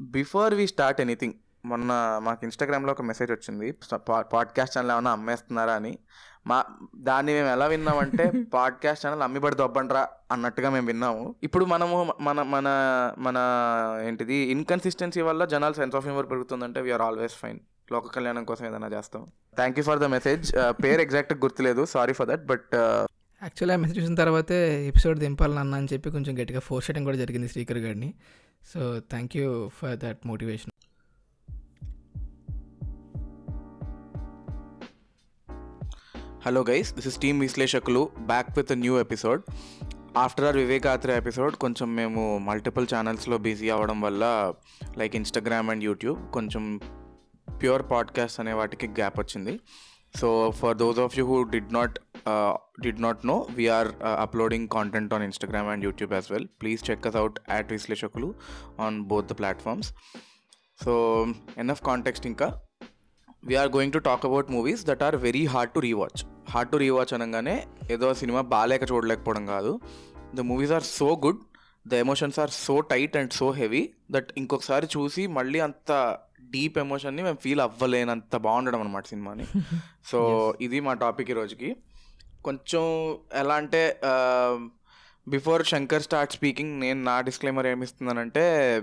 Before we start anything మొన్న మాకు ఇన్స్టాగ్రామ్లో ఒక మెసేజ్ వచ్చింది. పాడ్కాస్ట్ ఛానల్ ఏమైనా అమ్మేస్తున్నారా అని. మా దాన్ని మేము ఎలా విన్నామంటే పాడ్కాస్ట్ ఛానల్ అమ్మిబడి దొబ్బండ్రా అన్నట్టుగా మేము విన్నాము. ఇప్పుడు మనము మన మన మన ఏంటిది ఇన్కన్సిస్టెన్సీ వల్ల జనాలు సెన్స్ ఆఫ్ హ్యూమర్ పెరుగుతుందంటే వీఆర్ ఆల్వేస్ ఫైన్ లోక కళ్యాణం కోసం ఏదైనా చేస్తాం. Thank you for the message పేరు ఎగ్జాక్ట్గా గుర్తులేదు. Sorry for that but actually ఆ మెసేజ్ చూసిన తర్వాతే ఎపిసోడ్ దింపాలని అన్న అని చెప్పి కొంచెం గట్టిగా ఫోర్స్ చేయడం కూడా జరిగింది శ్రీకర్ గారిని. So thank you for that motivation. Hello guys this is team Vishleshakulu back with new episode after are వివేకాత్ర ఎపిసోడ్ కొంచెం మేము మల్టిపుల్ ఛానల్స్లో బిజీ అవ్వడం వల్ల లైక్ ఇన్స్టాగ్రామ్ అండ్ యూట్యూబ్ కొంచెం ప్యూర్ పాడ్కాస్ట్ అనే వాటికి గ్యాప్ వచ్చింది. So for those of you who did not did not know we are uploading content on Instagram and YouTube as well please check us out at Vishleshakulu on both the platforms so NF context ఇంకా we are going to talk about movies that are very hard to rewatch hard to rewatch అనగానే ఏదో సినిమా బాగాలేక చూడలేకపోవడం కాదు. The movies are so good the emotions are so tight and so heavy that ఇంకొకసారి చూసి మళ్ళీ అంత డీప్ ఎమోషన్ని మేము ఫీల్ అవ్వలేనంత బాగుండడం అనమాట సినిమాని. సో ఇది మా టాపిక్ ఈ రోజుకి. కొంచెం ఎలా అంటే బిఫోర్ శంకర్ స్టార్ట్ స్పీకింగ్ నేను నా disclaimer ఏమిస్తున్నానంటే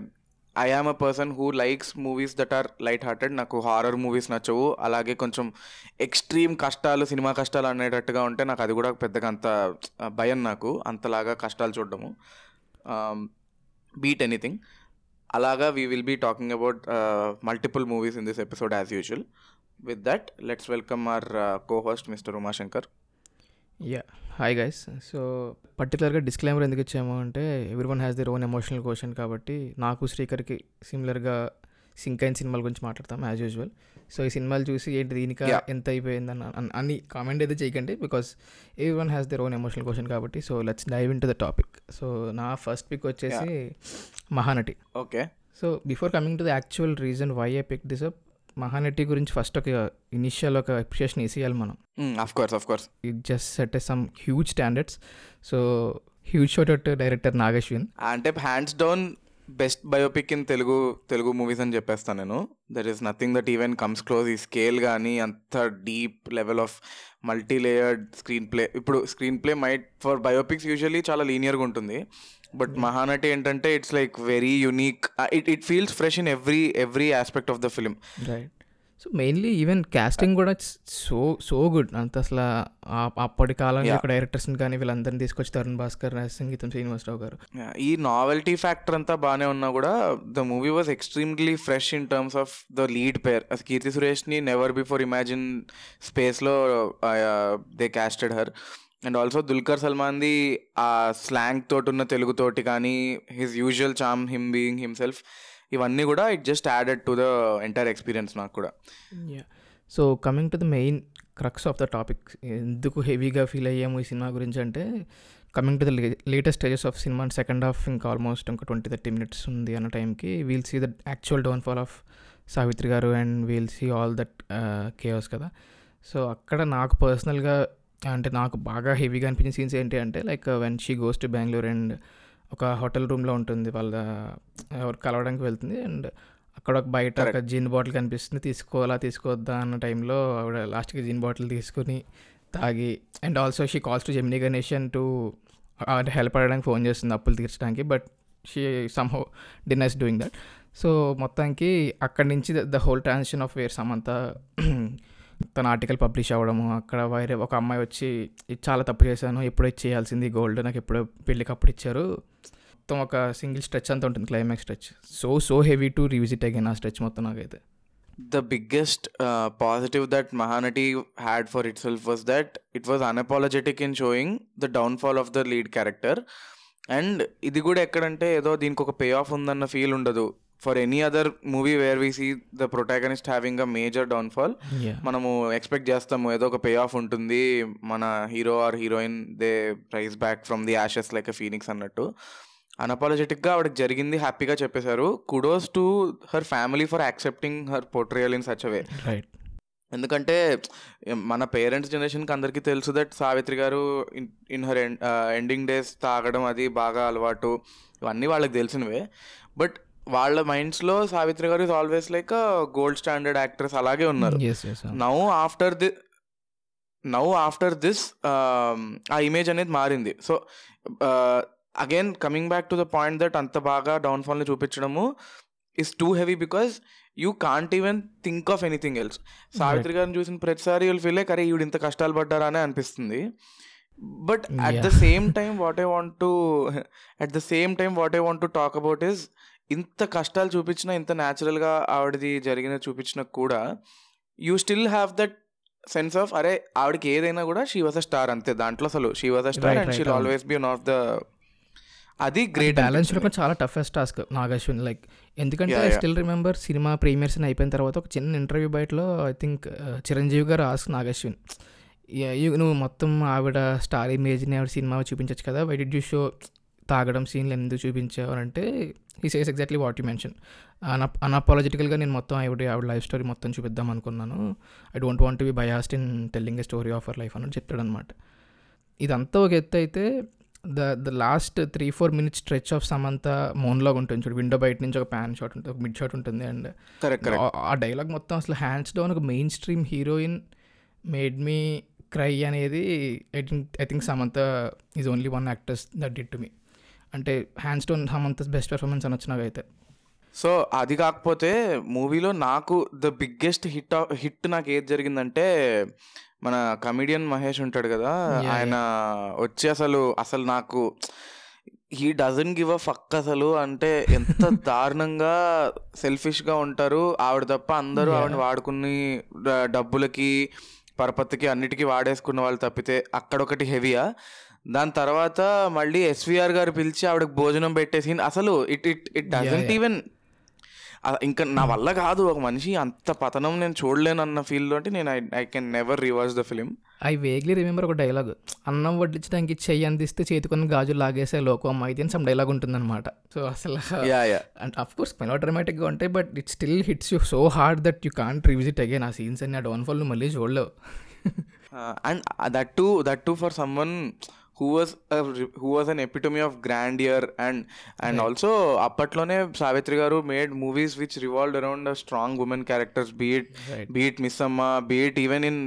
I am a person who likes movies that are light hearted నాకు హారర్ మూవీస్ నచ్చవు. అలాగే కొంచెం ఎక్స్ట్రీమ్ కష్టాలు సినిమా కష్టాలు అనేటట్టుగా ఉంటే నాకు అది కూడా పెద్దగా అంత భయం నాకు. అంతలాగా కష్టాలు చూడడము. బీట్ ఎనీథింగ్ అలాగా we will be talking about multiple movies in this episode as usual with that let's welcome our co host mister Umashankar yeah hi guys so పర్టికులర్గా డిస్క్లైమర్ ఎందుకు ఇచ్చాము అంటే everyone has their own emotional question కాబట్టి నాకు శ్రీకర్కి సిమిలర్గా sync అయిన సినిమాల గురించి మాట్లాడతాం యాజ్ యూజువల్ సో ఈ సినిమాలు చూసి ఏంటి దీనిక. ఎంత అయిపోయిందని అన్- అని కామెంట్ అయితే చేయకండి because everyone has their own emotional question కాబట్టి so let's dive in to the topic so నా ఫస్ట్ పిక్ వచ్చేసి Mahanati. Okay so before coming to the actual reason why I pick this up Mahanati గురించి first ఒక initial ఒక appreciation వేసేయాలి మనం. Of course it just set some huge standards so huge shot director Nagashwin అంటే hands down best biopic in Telugu Telugu movies అని చెప్పేస్తాను నేను. There is nothing that even comes close ఈ scale కానీ అంత deep level of multi layered screenplay ఇప్పుడు screenplay might for biopics usually చాలా లీనియర్గా ఉంటుంది. బట్ మహానటి ఏంటంటే it's like very unique it it feels fresh in every every aspect of the film so mainly even casting కూడా so so good. అంత అసలు అప్పటి కాలంలో. ఒక డైరెక్టర్స్ని కానీ వీళ్ళందరినీ తీసుకొచ్చి తరుణ్ భాస్కర్ సంగీతం శ్రీనివాసరావు గారు. ఈ నావెల్టీ ఫ్యాక్టర్ అంతా బాగానే ఉన్నా కూడా the movie was extremely fresh in terms of the lead pair. Keerthy సురేష్ని never before imagine స్పేస్లో they casted her. And also Dulquer సల్మాన్ది ఆ స్లాంగ్ తోటి ఉన్న తెలుగుతోటి కానీ his usual charm him being himself. ఇవన్నీ కూడా it just added to the entire experience నాకు కూడా. So coming to the main crux of the topic ఎందుకు హెవీగా ఫీల్ అయ్యాము ఈ సినిమా గురించి అంటే coming to the latest stages of cinema second half ఇంకా ఆల్మోస్ట్ ఇంకా ట్వంటీ థర్టీ మినిట్స్ ఉంది అన్న టైంకి we'll see the actual downfall of Savitri garu and we'll see all that chaos కదా. సో అక్కడ నాకు పర్సనల్గా అంటే నాకు బాగా హెవీగా అనిపించిన సీన్స్ ఏంటి అంటే like when she goes to Bengaluru and ఒక హోటల్ రూమ్లో ఉంటుంది. వాళ్ళ ఎవరు కలవడానికి వెళ్తుంది. అండ్ అక్కడ ఒక బయట ఒక జిన్ బాటిల్ కనిపిస్తుంది. తీసుకోవాలా తీసుకోవద్దా అన్న టైంలో ఆవిడ లాస్ట్కి జిన్ బాటిల్ తీసుకుని తాగి and also she calls to Gemini Ganesan to help అడడానికి phone చేస్తుంది అప్పులు తీర్చడానికి but she somehow denies doing that. So మొత్తానికి అక్కడి నుంచి the whole transition of where Samantha తన ఆర్టికల్ పబ్లిష్ అవ్వడము అక్కడ వేరే ఒక అమ్మాయి వచ్చి చాలా తప్పు చేశాను ఎప్పుడో చేయాల్సింది గోల్డ్ నాకు ఎప్పుడో పెళ్ళికి అప్పుడు ఇచ్చారు. మొత్తం ఒక సింగిల్ స్ట్రెచ్ అంతా ఉంటుంది climax stretch. So so heavy to revisit again ఆ స్ట్రెచ్ మొత్తం నాకైతే. The biggest positive that Mahanati had for itself was that it was unapologetic in showing the downfall of the lead character and ఇది కూడా ఎక్కడంటే ఏదో దీనికి ఒక pay off ఉందన్న ఫీల్ ఉండదు. For any other movie where we see the protagonist having a major downfall మనము expect చేస్తాము. ఏదో ఒక పే ఆఫ్ ఉంటుంది. మన hero or heroine they rise back from the ashes like a phoenix అన్నట్టు. అనపాలజెటిక్గా ఆవిడకి జరిగింది హ్యాపీగా చెప్పేశారు. Kudos to her family for accepting her portrayal in such way right ఎందుకంటే మన పేరెంట్స్ జనరేషన్కి అందరికీ తెలుసు దట్ సావిత్రి గారు ఇన్ హర్ ఎండింగ్ డేస్ తాగడం అది బాగా అలవాటు. ఇవన్నీ వాళ్ళకి తెలిసినవే. బట్ వాళ్ళ మైండ్స్లో Savitri garu is always like gold standard actress అలాగే ఉన్నారు. Now after the now after this ఆ ఇమేజ్ అనేది మారింది. So again coming back to the point that అంత బాగా డౌన్ఫాల్ని చూపించడము is too heavy because you can't even think of anything else Savitri గారిని చూసిన ప్రతిసారి వీళ్ళు ఫీల్ అరే ఈవిడ ఇంత కష్టాలు పడ్డారా? అని అనిపిస్తుంది. But at the. Same time what I want to at the same time what I want to talk about is ఇంత కష్టాలు చూపించినా ఇంత న్యాచురల్గా ఆవిడది జరిగిన చూపించినా కూడా you still have that sense of అరే ఆవిడకి ఏదైనా కూడా షీ వాజ్ అ స్టార్ అంతే దాంట్లో అసలు. She was a star and she'll. Always be one of the అది గ్రేట్ బ్యాలెన్స్ చాలా టఫెస్ట్ టాస్క్ నాగశ్విన్. లైక్ ఎందుకంటే I. Still remember cinema premieres అయిపోయిన తర్వాత ఒక చిన్న interview బయటలో I think Chiranjeevi garu ask Nag Ashwin. "Yeah, you- నువ్వు మొత్తం ఆవిడ స్టార్ ఇమేజ్ని ఆవిడ సినిమా చూపించచ్చు కదా వై డి యూ షో తాగడం సీన్లు ఎందుకు చూపించావు? అని అంటే ఈ says exactly what you mention అన అన్అపాలజిటికల్గా నేను మొత్తం ఆవిడ ఆవిడ లైఫ్ స్టోరీ మొత్తం చూపిద్దాం అనుకున్నాను. I don't want be biased in telling a story of our life అన్నట్టు చెప్తాడనమాట ఇదంతా ఒక ఎత్తు అయితే the the last three four minutes stretch of Samantha మోన్లాగా ఉంటుంది చూడు. విండో బయట నుంచి ఒక ప్యాన్ షాట్ ఉంటుంది ఒక మిడ్ షాట్ ఉంటుంది. అండ్ ఆ డైలాగ్ మొత్తం అసలు హ్యాండ్స్ డౌన్ ఒక mainstream heroine made me cry అనేది I think I think Samantha is only one actors that did to me అంటే hands down Samantha best performance అనొచ్చు నాకైతే. సో అది కాకపోతే మూవీలో నాకు ద బిగ్గెస్ట్ హిట్ హిట్ నాకు ఏది జరిగిందంటే మన కమిడియన్ మహేష్ ఉంటాడు కదా ఆయన వచ్చి అసలు అసలు నాకు he doesn't give a fuck అసలు. అంటే ఎంత దారుణంగా సెల్ఫిష్గా ఉంటారు. ఆవిడ తప్ప అందరూ. ఆవిడ వాడుకుని డబ్బులకి పరపతికి అన్నిటికీ వాడేసుకున్న వాళ్ళు తప్పితే అక్కడొకటి హెవీయా దాని తర్వాత మళ్ళీ ఎస్విఆర్ గారు పిలిచి ఆవిడకి భోజనం పెట్టేసి అసలు it it it doesn't. Even ఇంకా నా వల్ల కాదు ఒక మనిషి అంత పతనం నేను చూడలేను అన్న ఫీల్ అంటే నేను I I can never reverse the film I vaguely remember ఒక డైలాగ్ అన్నం వడ్డించడానికి చెయ్యి అందిస్తే చేతికొని గాజు లాగేసే లోకం అమ్మాయి అని సమ్ డైలాగ్ ఉంటుందన్నమాట. సో అసలు అండ్ అఫ్ కోర్స్ మెలో డ్రామాటిక్గా ఉంటాయి but it still hits you so hard that you can't revisit again ఆ సీన్స్ అన్ని ఆ డౌన్ఫాల్ మళ్ళీ చూడలేవు. And that to that to for someone who was who was an epitome of grandeur and and also అప్పట్లోనే Savitri garu made movies which revolved around strong women characters be it. Be it Missamma be it even in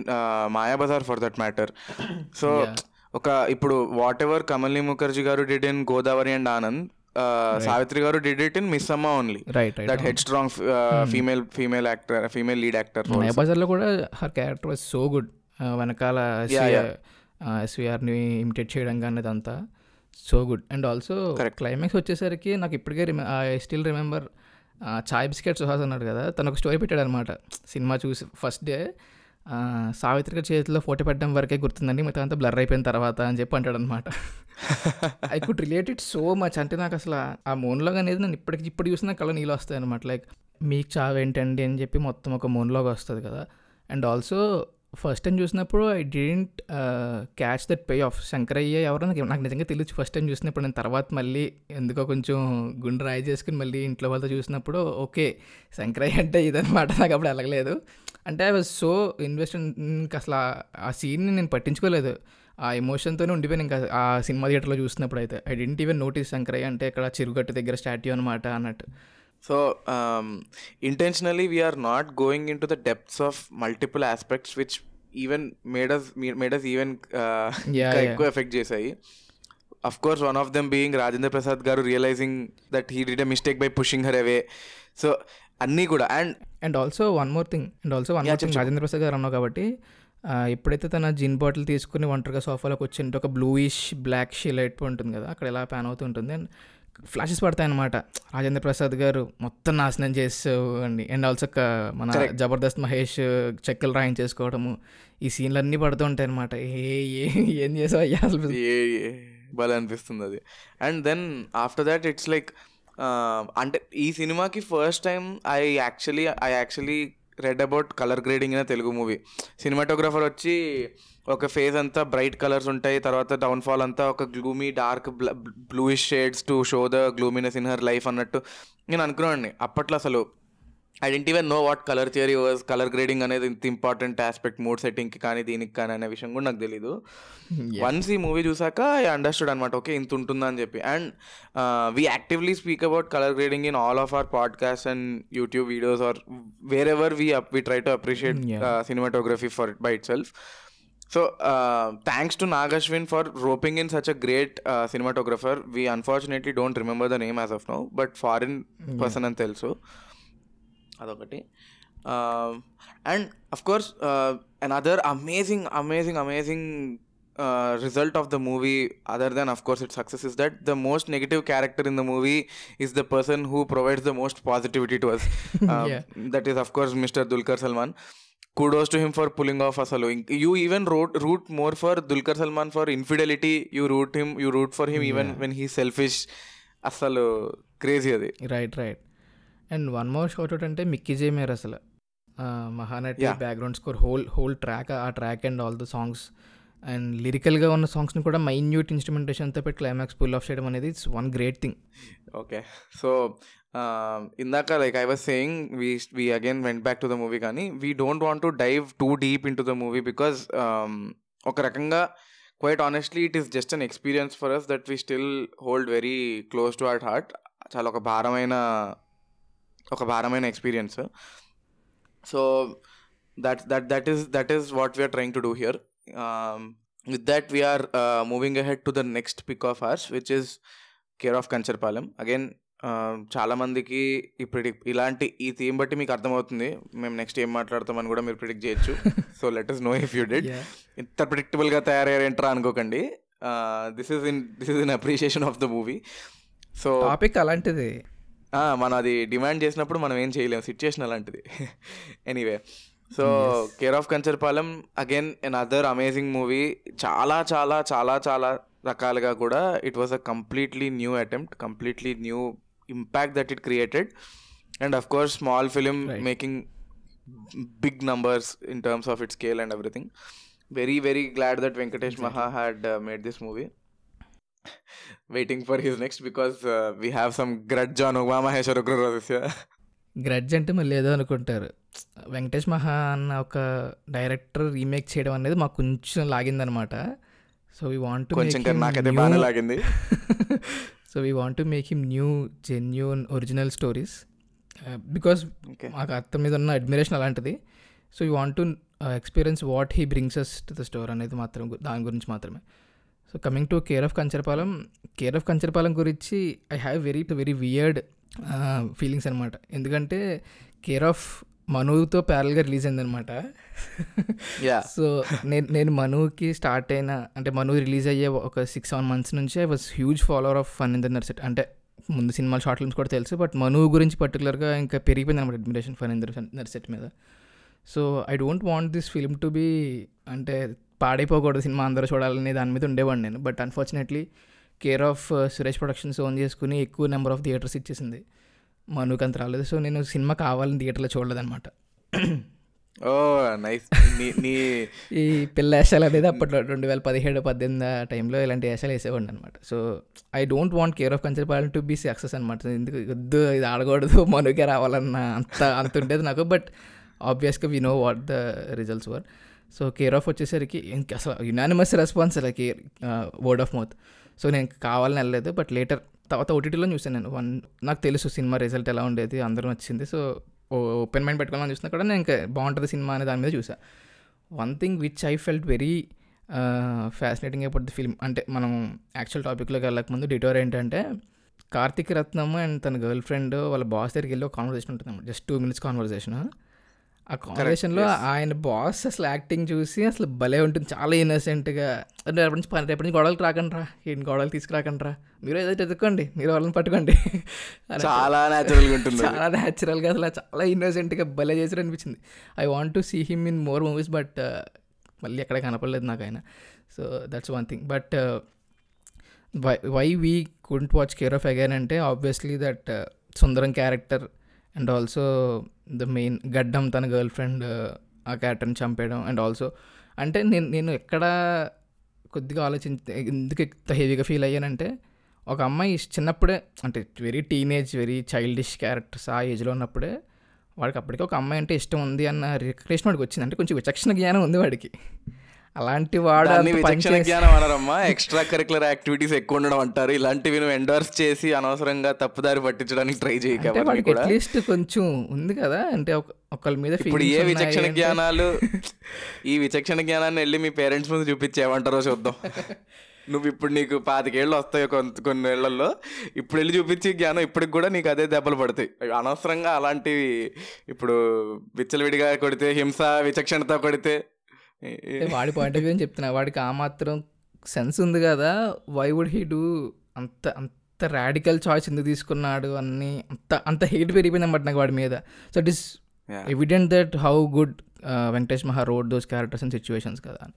Mayabazar for that matter so. ఒక ఇప్పుడు whatever కమల్ని Mukherjee garu did in Godavari and Anand Savitri garu did it in Missamma only right that had strong female female actor female lead actor నయబజార్లో కూడా her character was so good వెనకాల yeah. ఎస్విఆర్ని imitate చేయడం కానీ అదంతా so good and also. Climax వచ్చేసరికి నాకు ఇప్పటికే I still remember chai biscuit Suhas అన్నాడు కదా తను ఒక స్టోరీ పెట్టాడు అనమాట సినిమా చూసి ఫస్ట్ డే సావిత్రి గారి చేతిలో ఫోటో పెట్టడం వరకే గుర్తుందండి మిగతా అంతా బ్లర్ అయిపోయిన తర్వాత అని చెప్పి అంటాడు అనమాట I could relate it so much అంటే నాకు అసలు ఆ- ఆ మోన్లాగ్ అనేది నేను ఇప్పటికి ఇప్పుడు చూసినా కళ్ళ నీళ్ళు వస్తాయి అనమాట లైక్ మీకు చావు ఏంటండి అని చెప్పి మొత్తం ఒక మోన్లాగ్ వస్తుంది కదా. అండ్ ఆల్సో ఫస్ట్ టైం చూసినప్పుడు I didn't catch that pay off Shankaraiah ఎవరో నాకు నాకు నిజంగా తెలియదు ఫస్ట్ టైం చూసినప్పుడు నేను తర్వాత మళ్ళీ ఎందుకో కొంచెం గుండె రాయి చేసుకుని మళ్ళీ ఇంట్లో వాళ్ళతో చూసినప్పుడు ఓకే శంకరయ్య అంటే ఇదనమాట నాకు అప్పుడు ఎలగలేదు. అంటే ఐ వాజ్ సో ఇన్వెస్ట్ ఇంకా అసలు ఆ- ఆ సీన్ని నేను పట్టించుకోలేదు. ఆ ఎమోషన్తోనే ఉండిపోయాను ఇంకా ఆ సినిమా థియేటర్లో చూసినప్పుడు అయితే I didn't even notice Shankaraiah అంటే ఇక్కడ చిరుగట్టు దగ్గర స్టాట్యూ అనమాట అన్నట్టు. So intentionally we're not going into the depths of multiple aspects which even made us made us even. ఎక్కువ ఎఫెక్ట్ చేశాయి. Of course one of them being Rajendra Prasad garu realizing that he did a mistake by pushing her away so అన్నీ కూడా and and also one more thing and also one more thing Rajendra Prasad garu అన్నావు కాబట్టి ఎప్పుడైతే తన జిన్ bottle తీసుకుని ఒంటరిగా సోఫాలోకి వచ్చింటే ఒక బ్లూయిష్ బ్లాక్ షీలైట్ ఉంటుంది కదా అక్కడ ఎలా ప్యాన్ అవుతుంటుంది? అండ్ ఫ్లాషెస్ పడతాయి అనమాట రాజేంద్ర ప్రసాద్ గారు మొత్తం నాశనం చేసావు అండి అండ్ ఆల్సో మన. జబర్దస్త్ మహేష్ చెక్కలు రాయించేసుకోవడము. ఈ సీన్లు అన్నీ పడుతూ ఉంటాయి అనమాట ఏ ఏ- ఏం చేసావు అయ్యా అసలు? ఏ ఏ భలే అనిపిస్తుంది అది. And then after that it's like అంటే ఈ సినిమాకి first time I actually I actually read about colour grading అనే తెలుగు మూవీ. సినిమాటోగ్రఫర్ వచ్చి ఒక ఫేజ్ అంతా బ్రైట్ కలర్స్ ఉంటాయి తర్వాత డౌన్ఫాల్ అంతా ఒక gloomy dark bluish shades to show the gloominess in her life అన్నట్టు నేను అనుకున్నాను అప్పట్లో అసలు I didn't even know what colour theory was colour grading అనేది ఇంత ఇంపార్టెంట్ ఆస్పెక్ట్ మూడ్ సెట్టింగ్కి కానీ దీనికి కానీ అనే విషయం కూడా నాకు తెలీదు. వన్స్ ఈ మూవీ చూసాక ఐ అండర్స్టూడ్ అనమాట ఓకే ఇంత ఉంటుందని చెప్పి. And we actively speak about colour grading in all of our podcast and YouTube videos or wherever we we try to appreciate it by itself. So, uh, thanks to Nagashwin for roping in such a great uh, cinematographer. We unfortunately don't remember the name as of now, but foreign person అని తెలుసు అదొకటి and of course another amazing amazing amazing result of the movie other than of course its success is that the most negative character in the movie is the person who provides the most positivity to us Uh, Yeah. that is of course mr dulkar salman kudos to him for pulling off asalu you even root, root more for dulkar salman for infidelity you root him you root for him even Yeah. when he's selfish అసలు crazy అది right right and one more shout out అంటే మిక్కీ జే మేర్ అసలు. Mahanati. Background score whole whole track ఆ track and all the songs and లిరికల్గా ఉన్న సాంగ్స్ని కూడా minute ఇన్స్ట్రుమెంటేషన్తో పెట్టి climax pull off చేయడం అనేది it's one great thing okay so ఇందాక like I was saying we we again went back to the movie కానీ we don't want to dive too deep into the movie because ఒక రకంగా quite honestly it is just an experience for us that we still hold very close to our heart చాలా ఒక భారమైన ఒక భారమైన experience so that that that is that is what we're trying to do here with that we're moving ahead to the next pick of ours which is care of Kancharapalem again చాలా మందికి ఇప్పుడు ఇలాంటి ఈ theme బట్టి మీకు అర్థమవుతుంది. మేము next ఏం మాట్లాడతామని కూడా మీరు ప్రిడిక్ట్ చేయొచ్చు. So let us know if you did ఇంత ప్రిడిక్టబుల్గా తయారయ్యారంటారా అనుకోకండి. This is in this is in appreciation of the movie so topic అలాంటిది. మనం అది డిమాండ్ చేసినప్పుడు మనం ఏం చేయలేము సిచ్యుయేషన్ అలాంటిది anyway so care of Kancharapalem again another amazing movie చాలా చాలా చాలా చాలా రకాలుగా కూడా it was a completely new attempt completely new impact that it created and of course small film. Making big numbers in terms of it scale and everything very very glad that Venkatesh Maha had made this movie waiting for his next because we have some grudge on Umamaheswara Ugraroopasya grudge అంటే మళ్ళీ ఏదో అనుకుంటారు. వెంకటేష్ మహా అన్న ఒక director remake చేయడం అనేది మాకు కొంచెం లాగిందనమాట. సో వీ వాంట్ కొంచెం నాకైతే బాగానే లాగింది. So we want make him new genuine original stories because మాకు అత్త మీద ఉన్న అడ్మిరేషన్ అలాంటిది. So you want to experience what he brings us to the store అనేది మాత్రం దాని గురించి మాత్రమే. So coming to care of Kancharapalem care of Kancharapalem గురించి I have very very weird feelings అనమాట ఎందుకంటే కేర్ ఆఫ్ మనుతో ప్యారల్గా రిలీజ్ అయిందనమాట యా సో నేను నేను మనుకి స్టార్ట్ అయిన అంటే మను రిలీజ్ అయ్యే ఒక సిక్స్ సెవెన్ మంత్స్ నుంచి I was huge follower of fun in the నర్సెట్ అంటే ముందు సినిమాలు షార్ట్ ఫిల్మ్స్ కూడా తెలుసు బట్ మను గురించి పర్టికులర్గా ఇంకా పెరిగిపోయింది అనమాట అడ్మిరేషన్ ఫన్ ఇన్ ద నర్సెట్ మీద. So I don't want this film to be అంటే పాడైపోకూడదు సినిమా అందరూ చూడాలని దాని మీద ఉండేవాడిని నేను. But unfortunately care of Suresh productions own చేసుకుని ఎక్కువ నెంబర్ ఆఫ్ థియేటర్స్ ఇచ్చేసింది మనుకి అంత రాలేదు సో నేను సినిమా కావాలని థియేటర్లో చూడలేదన్నమాట. ఓ నైస్ నీ నీ ఈ పిల్ల వేషాలు అనేది అప్పట్లో రెండు వేల పదిహేడు పద్దెనిమిది ఆ టైంలో ఇలాంటి వేషాలు వేసేవాడిని అనమాట so I don't want care of Kancharapalem to be success అనమాట ఎందుకు వద్దు ఇది ఆడకూడదు మనకే రావాలన్న అంత అంత ఉండేది నాకు. బట్ ఆబ్వియస్గా we know what the results were so care of వచ్చేసరికి ఇంక అసలు యునానిమస్ రెస్పాన్స్ అలా care word of mouth so నేను కావాలని వెళ్ళలేదు బట్ లేటర్ తర్వాత ఓటీటీలో చూసాను నేను. వన్ నాకు తెలుసు సినిమా రిజల్ట్ ఎలా ఉండేది అందరూ నచ్చింది సో ఓపెన్ మైండ్ పెట్టుకోవాలని చూసినా కూడా నేను ఇంకా బాగుంటుంది సినిమా అనే దాని మీద చూసా. One thing which I felt very fascinating about the film అంటే మనం యాక్చువల్ టాపిక్లోకి వెళ్ళకముందు డిటోర్ ఏంటంటే కార్తిక్ రత్నం అండ్ తన గర్ల్ ఫ్రెండ్ వాళ్ళ బాస్ దగ్గరికి వెళ్ళి ఒక కాన్వర్జేషన్ ఉంటుంది జస్ట్ టూ మినిట్స్ కాన్వర్జేషన్ ఆ కాన్వర్జేషన్లో yes. ఆయన బాస్ అసలు యాక్టింగ్ చూసి అసలు భలే ఉంటుంది. చాలా ఇన్నోసెంట్గా రేపటి నుంచి పని రేపటి నుంచి గొడవలు రాకండి రా ఏంటి గొడవలు తీసుకురాకండి రా మీరు ఏదో ఎదుర్కోండి. మీరు వాళ్ళని పట్టుకోండి. చాలా న్యాచురల్గా ఉంటుంది. చాలా న్యాచురల్గా అసలు చాలా ఇన్నోసెంట్గా భలే చేసారు అనిపించింది. I want to see him in more movies but మళ్ళీ ఎక్కడ కనపడలేదు నాకు ఆయన. So that's one thing but why why we couldn't watch care of again అంటే obviously that Sundaram character and also the main గడ్డం తన గర్ల్ ఫ్రెండ్ uh, ఆ క్యారెక్టర్ని చంపేయడం అండ్ ఆల్సో అంటే నేను నేను ఎక్కడ కొద్దిగా ఆలోచించి ఎందుకు ఎంత హెవీగా ఫీల్ అయ్యానంటే ఒక అమ్మాయి చిన్నప్పుడే అంటే very teenage very childish characters ఆ ఏజ్లో ఉన్నప్పుడే వాడికి అప్పటికే ఒక అమ్మాయి అంటే ఇష్టం ఉంది అన్న రికగ్నేషన్ వాడికి వచ్చింది. అంటే కొంచెం విచక్షణ జ్ఞానం ఉంది వాడికి. అలాంటి వాడు విచక్షణ జ్ఞానం అనరమ్మా. ఎక్స్ట్రా కరికులర్ యాక్టివిటీస్ ఎక్కువ ఉండడం అంటారు. ఇలాంటివి నువ్వు ఎండోర్స్ చేసి అనవసరంగా తప్పుదారి పట్టించడానికి ట్రై చేయక అంటే ఎవరిని వాడికి కూడా. అట్లీస్ట్ కొంచెం ఉంది కదా. అంటే ఒక- ఒకళ్ళ మీద ఇప్పుడు ఏ విచక్షణ జ్ఞానాలు? ఈ విచక్షణ జ్ఞానాన్ని వెళ్ళి మీ పేరెంట్స్ ముందు చూపించి ఏమంటారో చూద్దాం. నువ్వు ఇప్పుడు నీకు పాతికేళ్ళు వస్తాయి కొంత కొన్ని ఏళ్ళలో. ఇప్పుడు వెళ్ళి చూపించి జ్ఞానం ఇప్పటికి కూడా నీకు అదే దెబ్బలు పడతాయి. అనవసరంగా అలాంటివి ఇప్పుడు విచ్చలవిడిగా కొడితే హింస విచక్షణతో కొడితే వాడి పాయింట్ ఆఫ్ వ్యూ అని చెప్తున్నా. వాడికి ఆ మాత్రం సెన్స్ ఉంది కదా. వై వుడ్ హీ డూ అంత అంత రాడికల్ చాయిస్ ఎందుకు తీసుకున్నాడు అన్ని అంత అంత హెయిట్ పెరిగిపోయింది అన్నమాట నాకు వాడి మీద. So it Yeah. Evident that how good Venkatesh Maha wrote those characters and situations కదా అని.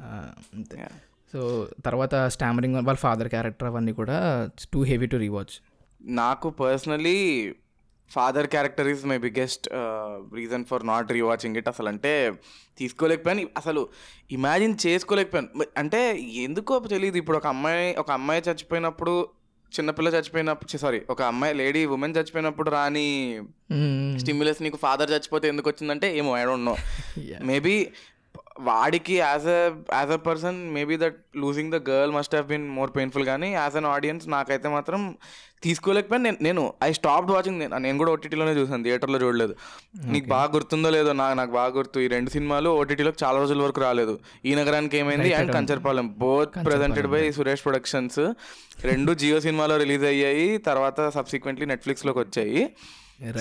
Uh, అంతే. సో తర్వాత స్టామరింగ్ వాళ్ళ ఫాదర్ క్యారెక్టర్ అవన్నీ కూడా టూ హెవీ టు రీవాచ్ నాకు personally father character is my biggest reason for not rewatching it అసలు అంటే తీసుకోలేకపోయాను. అసలు ఇమాజిన్ చేసుకోలేకపోయాను. అంటే ఎందుకో తెలియదు ఇప్పుడు ఒక అమ్మాయి ఒక అమ్మాయి చచ్చిపోయినప్పుడు చిన్నపిల్ల చచ్చిపోయినప్పుడు సారీ ఒక అమ్మాయి లేడీ ఉమెన్ చచ్చిపోయినప్పుడు రాని స్టిమ్యులస్ నీకు ఫాదర్ చచ్చిపోతే ఎందుకు వచ్చిందంటే ఏమో ఐ డోంట్ నో. మేబీ వాడికి as a as a person maybe that losing the girl must have been more painful కానీ యాజ్ అన్ ఆడియన్స్ నాకైతే మాత్రం తీసుకోలేకపోయాను. నేను నేను ఐ స్టాప్డ్ వాచింగ్ నేను కూడా ఓటీటీలోనే చూసాను థియేటర్లో చూడలేదు. నీకు బాగా గుర్తుందో లేదో నాకు నాకు బాగా గుర్తు. ఈ రెండు సినిమాలు ఓటీటీలో చాలా రోజుల వరకు రాలేదు. ఈ నగరానికి ఏమైంది and Kancharapalem both presented by Suresh productions రెండు జియో సినిమాలో రిలీజ్ అయ్యాయి తర్వాత సబ్సిక్వెంట్లీ నెట్ఫ్లిక్స్లోకి వచ్చాయి.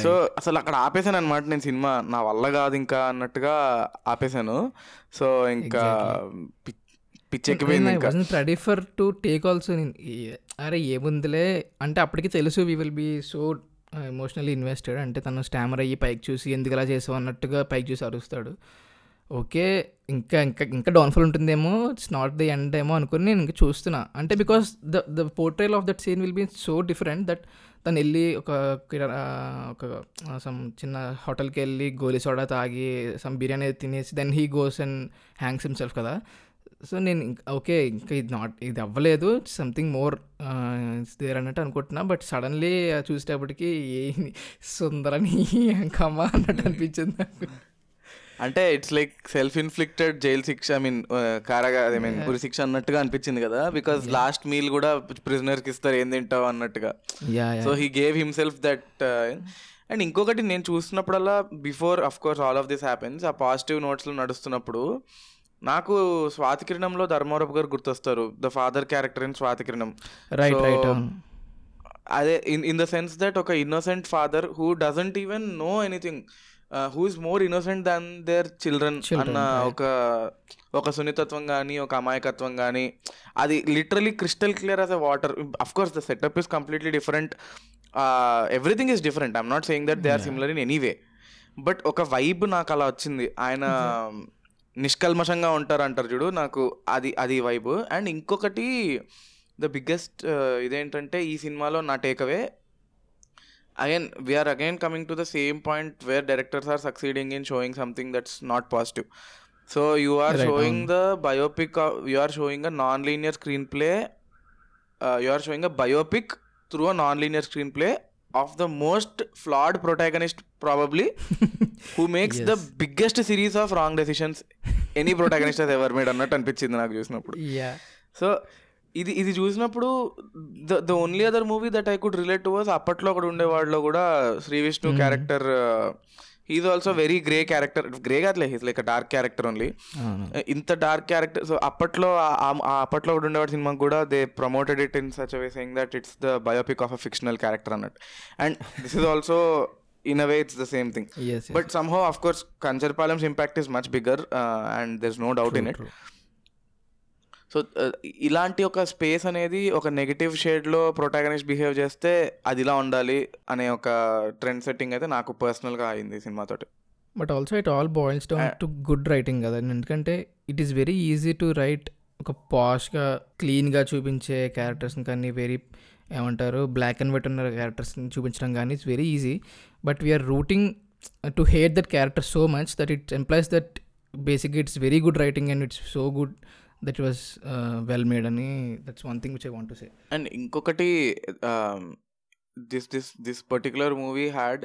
సో అసలు అక్కడ ఆపేసాను అనమాట నేను సినిమా. నా వల్ల కాదు ఇంకా అన్నట్టుగా ఆపేసాను సో ఇంకా పిచ్చెక్కిపోయింది wasn't ready for to take also అరే ఏముందిలే? అంటే అప్పటికి తెలుసు we will be so emotionally invested అంటే తను స్టామర్ అయ్యి పైకి చూసి ఎందుకు ఇలా చేసావు అన్నట్టుగా పైకి చూసి అరుస్తాడు. ఓకే ఇంకా ఇంకా ఇంకా డౌన్ఫాల్ ఉంటుందేమో? ఇట్స్ నాట్ ది ఎండ్ ఏమో అనుకుని నేను ఇంకా చూస్తున్నా. అంటే because the the portrayal of that scene will be so different that తను వెళ్ళి ఒక కిరా- ఒక సమ్ చిన్న హోటల్కి వెళ్ళి గోలీ సోడా తాగి సమ్ బిర్యానీ తినేసి then he goes and hangs himself కదా. సో నేను ఇంకా ఓకే ఇంకా ఇది నాట్ ఇది అవ్వలేదు సంథింగ్ మోర్ దేర్ అన్నట్టు అనుకుంటున్నా బట్ సడన్లీ చూసేటప్పటికి ఏ సుందరని కమ్మ అన్నట్టు అనిపించింది నాకు. అంటే it's like self inflicted jail శిక్ష ఐ మీన్ కారాగా ఐ మీన్ ఉరి శిక్ష అన్నట్టుగా అనిపించింది కదా? బికాస్ లాస్ట్ మీల్ కూడా ప్రిజనర్కి ఇస్తారు ఏం తింటావు? అన్నట్టుగా. So he gave himself that and ఇంకొకటి నేను చూస్తున్నప్పుడల్లా before of course all of this happens ఆ పాజిటివ్ నోట్స్లో నడుస్తున్నప్పుడు నాకు స్వాతికిరణంలో Dharmavarapu garu గుర్తొస్తారు the father character in Swathi Kiranam right right అదే in in the sense that ఒక innocent father who doesn't even know anything who is more innocent than their children Children, అన్న. ఒక ఒక సున్నితత్వం కానీ ఒక అమాయకత్వం కానీ అది literally crystal clear as a water of course the setup is completely different everything is different I'm not saying that they are similar in anyway but ఒక వైబ్ నాకు అలా వచ్చింది. ఆయన నిష్కల్మషంగా ఉంటారు అంటారు చూడు నాకు అది అది వైబ్ అండ్ ఇంకొకటి ద బిగ్గెస్ట్ ఇదేంటంటే ఈ సినిమాలో నా takeaway again we're again coming to the same point where directors are succeeding in showing something that's not positive so you are Right, showing the biopic you are showing a non linear screenplay you are showing a biopic through a non linear screenplay of the most flawed protagonist probably who makes the biggest series of wrong decisions any protagonist he's ever made అన్నట్టు అనిపించింది నాకు చూసినప్పుడు. So ఇది ఇది చూసినప్పుడు the the only other movie that I could relate to was అప్పట్లో ఒకడు ఉండేవాడిలో కూడా Sree Vishnu character is also very grey character grey కాదులే he's like dark character only ఇంత డార్క్ క్యారెక్టర్ సో అప్పట్లో అప్పట్లో ఒకటి ఉండేవాడి సినిమాకి కూడా they promoted it in such way saying that it's the biopic of a fictional character అన్నట్టు. And this is also in a way it's the same thing but somehow of course కంచర్పాలెంస్ impact is much bigger and there is no doubt in it so ఇలాంటి ఒక space అనేది ఒక negative షేడ్లో protagonist behave చేస్తే అది ఇలా ఉండాలి అనే ఒక ట్రెండ్ సెట్టింగ్ అయితే నాకు పర్సనల్గా అయింది సినిమాతోటి but also it all boils down to good writing కదా. ఎందుకంటే it is very easy to write ఒక పాష్గా క్లీన్గా చూపించే క్యారెక్టర్స్ని కానీ వెరీ ఏమంటారు బ్లాక్ అండ్ వైట్ ఉన్న క్యారెక్టర్స్ని చూపించడం కానీ it's very easy but we're rooting to hate that character so much that it employs that బేసిక్గా it's very good writing and it's so good that was well made అని that's one thing which I want to say and ఇంకొకటి this this this particular movie had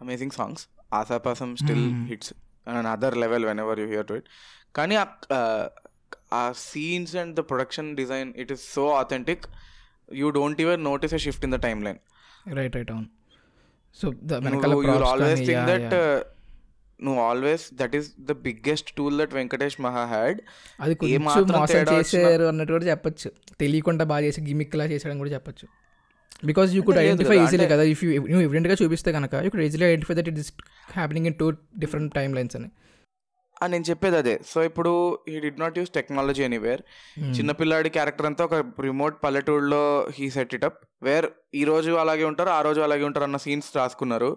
amazing songs Aasha Paasam still. Hits an other level whenever you hear to it కానీ ఆ- scenes and the production design it is so authentic you don't even notice a shift in the timeline right right అవును so always think that. నువ్వు always that is the biggest tool that Venkatesh Maha had అది చేశారు అన్నట్టు కూడా చెప్పొచ్చు. తెలియకుండా బాగా చేసి గిమిక్ లా చేసాడని కూడా చెప్పొచ్చు. Because you could identify easily కదా ఇఫ్ యూ నువ్వు ఎవిడెంట్గా చూపిస్తే కనుక you could easily identify that it is happening in two different time lines అని. ఆ, నేను చెప్పేది అదే. సో ఇప్పుడు he did not use technology anywhere. చిన్నపిల్లాడి character అంతా ఒక రిమోట్ పల్లెటూరులో he set it up where ఈ రోజు అలాగే ఉంటారు ఆ రోజు అలాగే ఉంటారు అన్న సీన్స్ రాసుకున్నారు.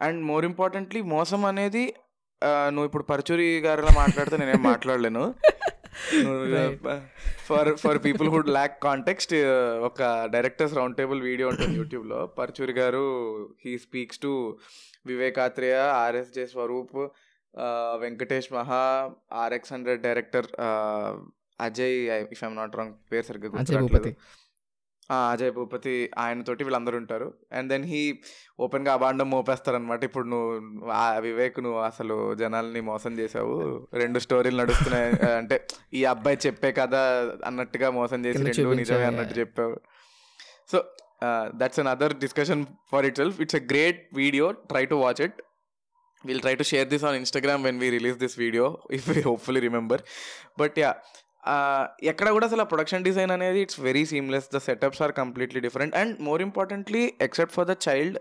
అండ్ మోర్ ఇంపార్టెంట్లీ మోసం అనేది నువ్వు ఇప్పుడు పరచూరి గారిలా మాట్లాడితే నేనేం మాట్లాడలేను. For for people who'd lack context ఒక డైరెక్టర్స్ రౌండ్ టేబుల్ వీడియో ఉంటుంది యూట్యూబ్లో. Paruchuri garu he speaks to Vivek Athreya RSJ Swaroop Venkatesh Maha RX hundred director Ajay if I'm not wrong పేరు సరిగ్గా ఆ, అజయ్ భూపతి ఆయన తోటి వీళ్ళందరూ ఉంటారు అండ్ దెన్ హీ ఓపెన్గా అబాండం మోపేస్తారు అనమాట ఇప్పుడు నువ్వు ఆ వివేక్ నువ్వు అసలు జనాల్ని మోసం చేసావు. రెండు స్టోరీలు నడుస్తున్నాయి. అంటే ఈ అబ్బాయి చెప్పే కదా అన్నట్టుగా మోసం చేసి రెండు నిజమే అన్నట్టు. చెప్పావు. So that's another discussion for itself it's a great video try to watch it will try to share this on Instagram when we release this video if we hopefully remember but yeah ఎక్కడ కూడా అసలు production design అనేది it's very seamless the setups are completely different and more importantly except for the child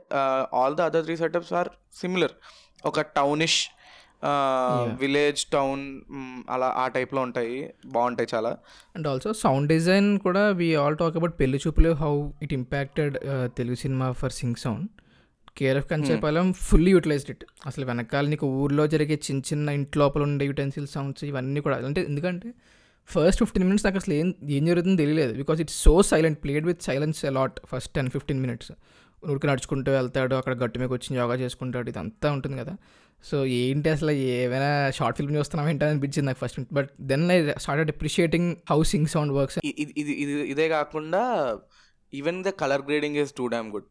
all the other three setups are similar ఒక townish village town అలా ఆ టైప్లో ఉంటాయి. బాగుంటాయి చాలా. అండ్ ఆల్సో సౌండ్ డిజైన్ కూడా we all talk about Pelli Choopulu how it impacted Telugu cinema for sync sound KRF Kancharapalem fully utilized it అసలు వెనకాల నీకు ఊర్లో జరిగే చిన్న చిన్న ఇంటి లోపల ఉండే యూటెన్సిల్ సౌండ్స్ ఇవన్నీ కూడా. అంటే ఎందుకంటే ఫస్ట్ ఫిఫ్టీన్ మినిట్స్ నాకు అసలు ఏం ఏం జరుగుతుందో తెలియలేదు. Because it's so silent played with silence a lot first ten fifteen minutes ఉడికి నడుచుకుంటూ వెళ్తాడు అక్కడ గట్టు మీకు వచ్చి యోగా చేసుకుంటాడు ఇదంతా ఉంటుంది కదా. సో ఏంటి అసలు ఏమైనా షార్ట్ ఫిల్మ్ చూస్తున్నాం ఏంటని అనిపించింది నాకు first but then I started appreciating how sync sound works ఇది ఇది ఇది ఇదే కాకుండా even the colour grading is too damn good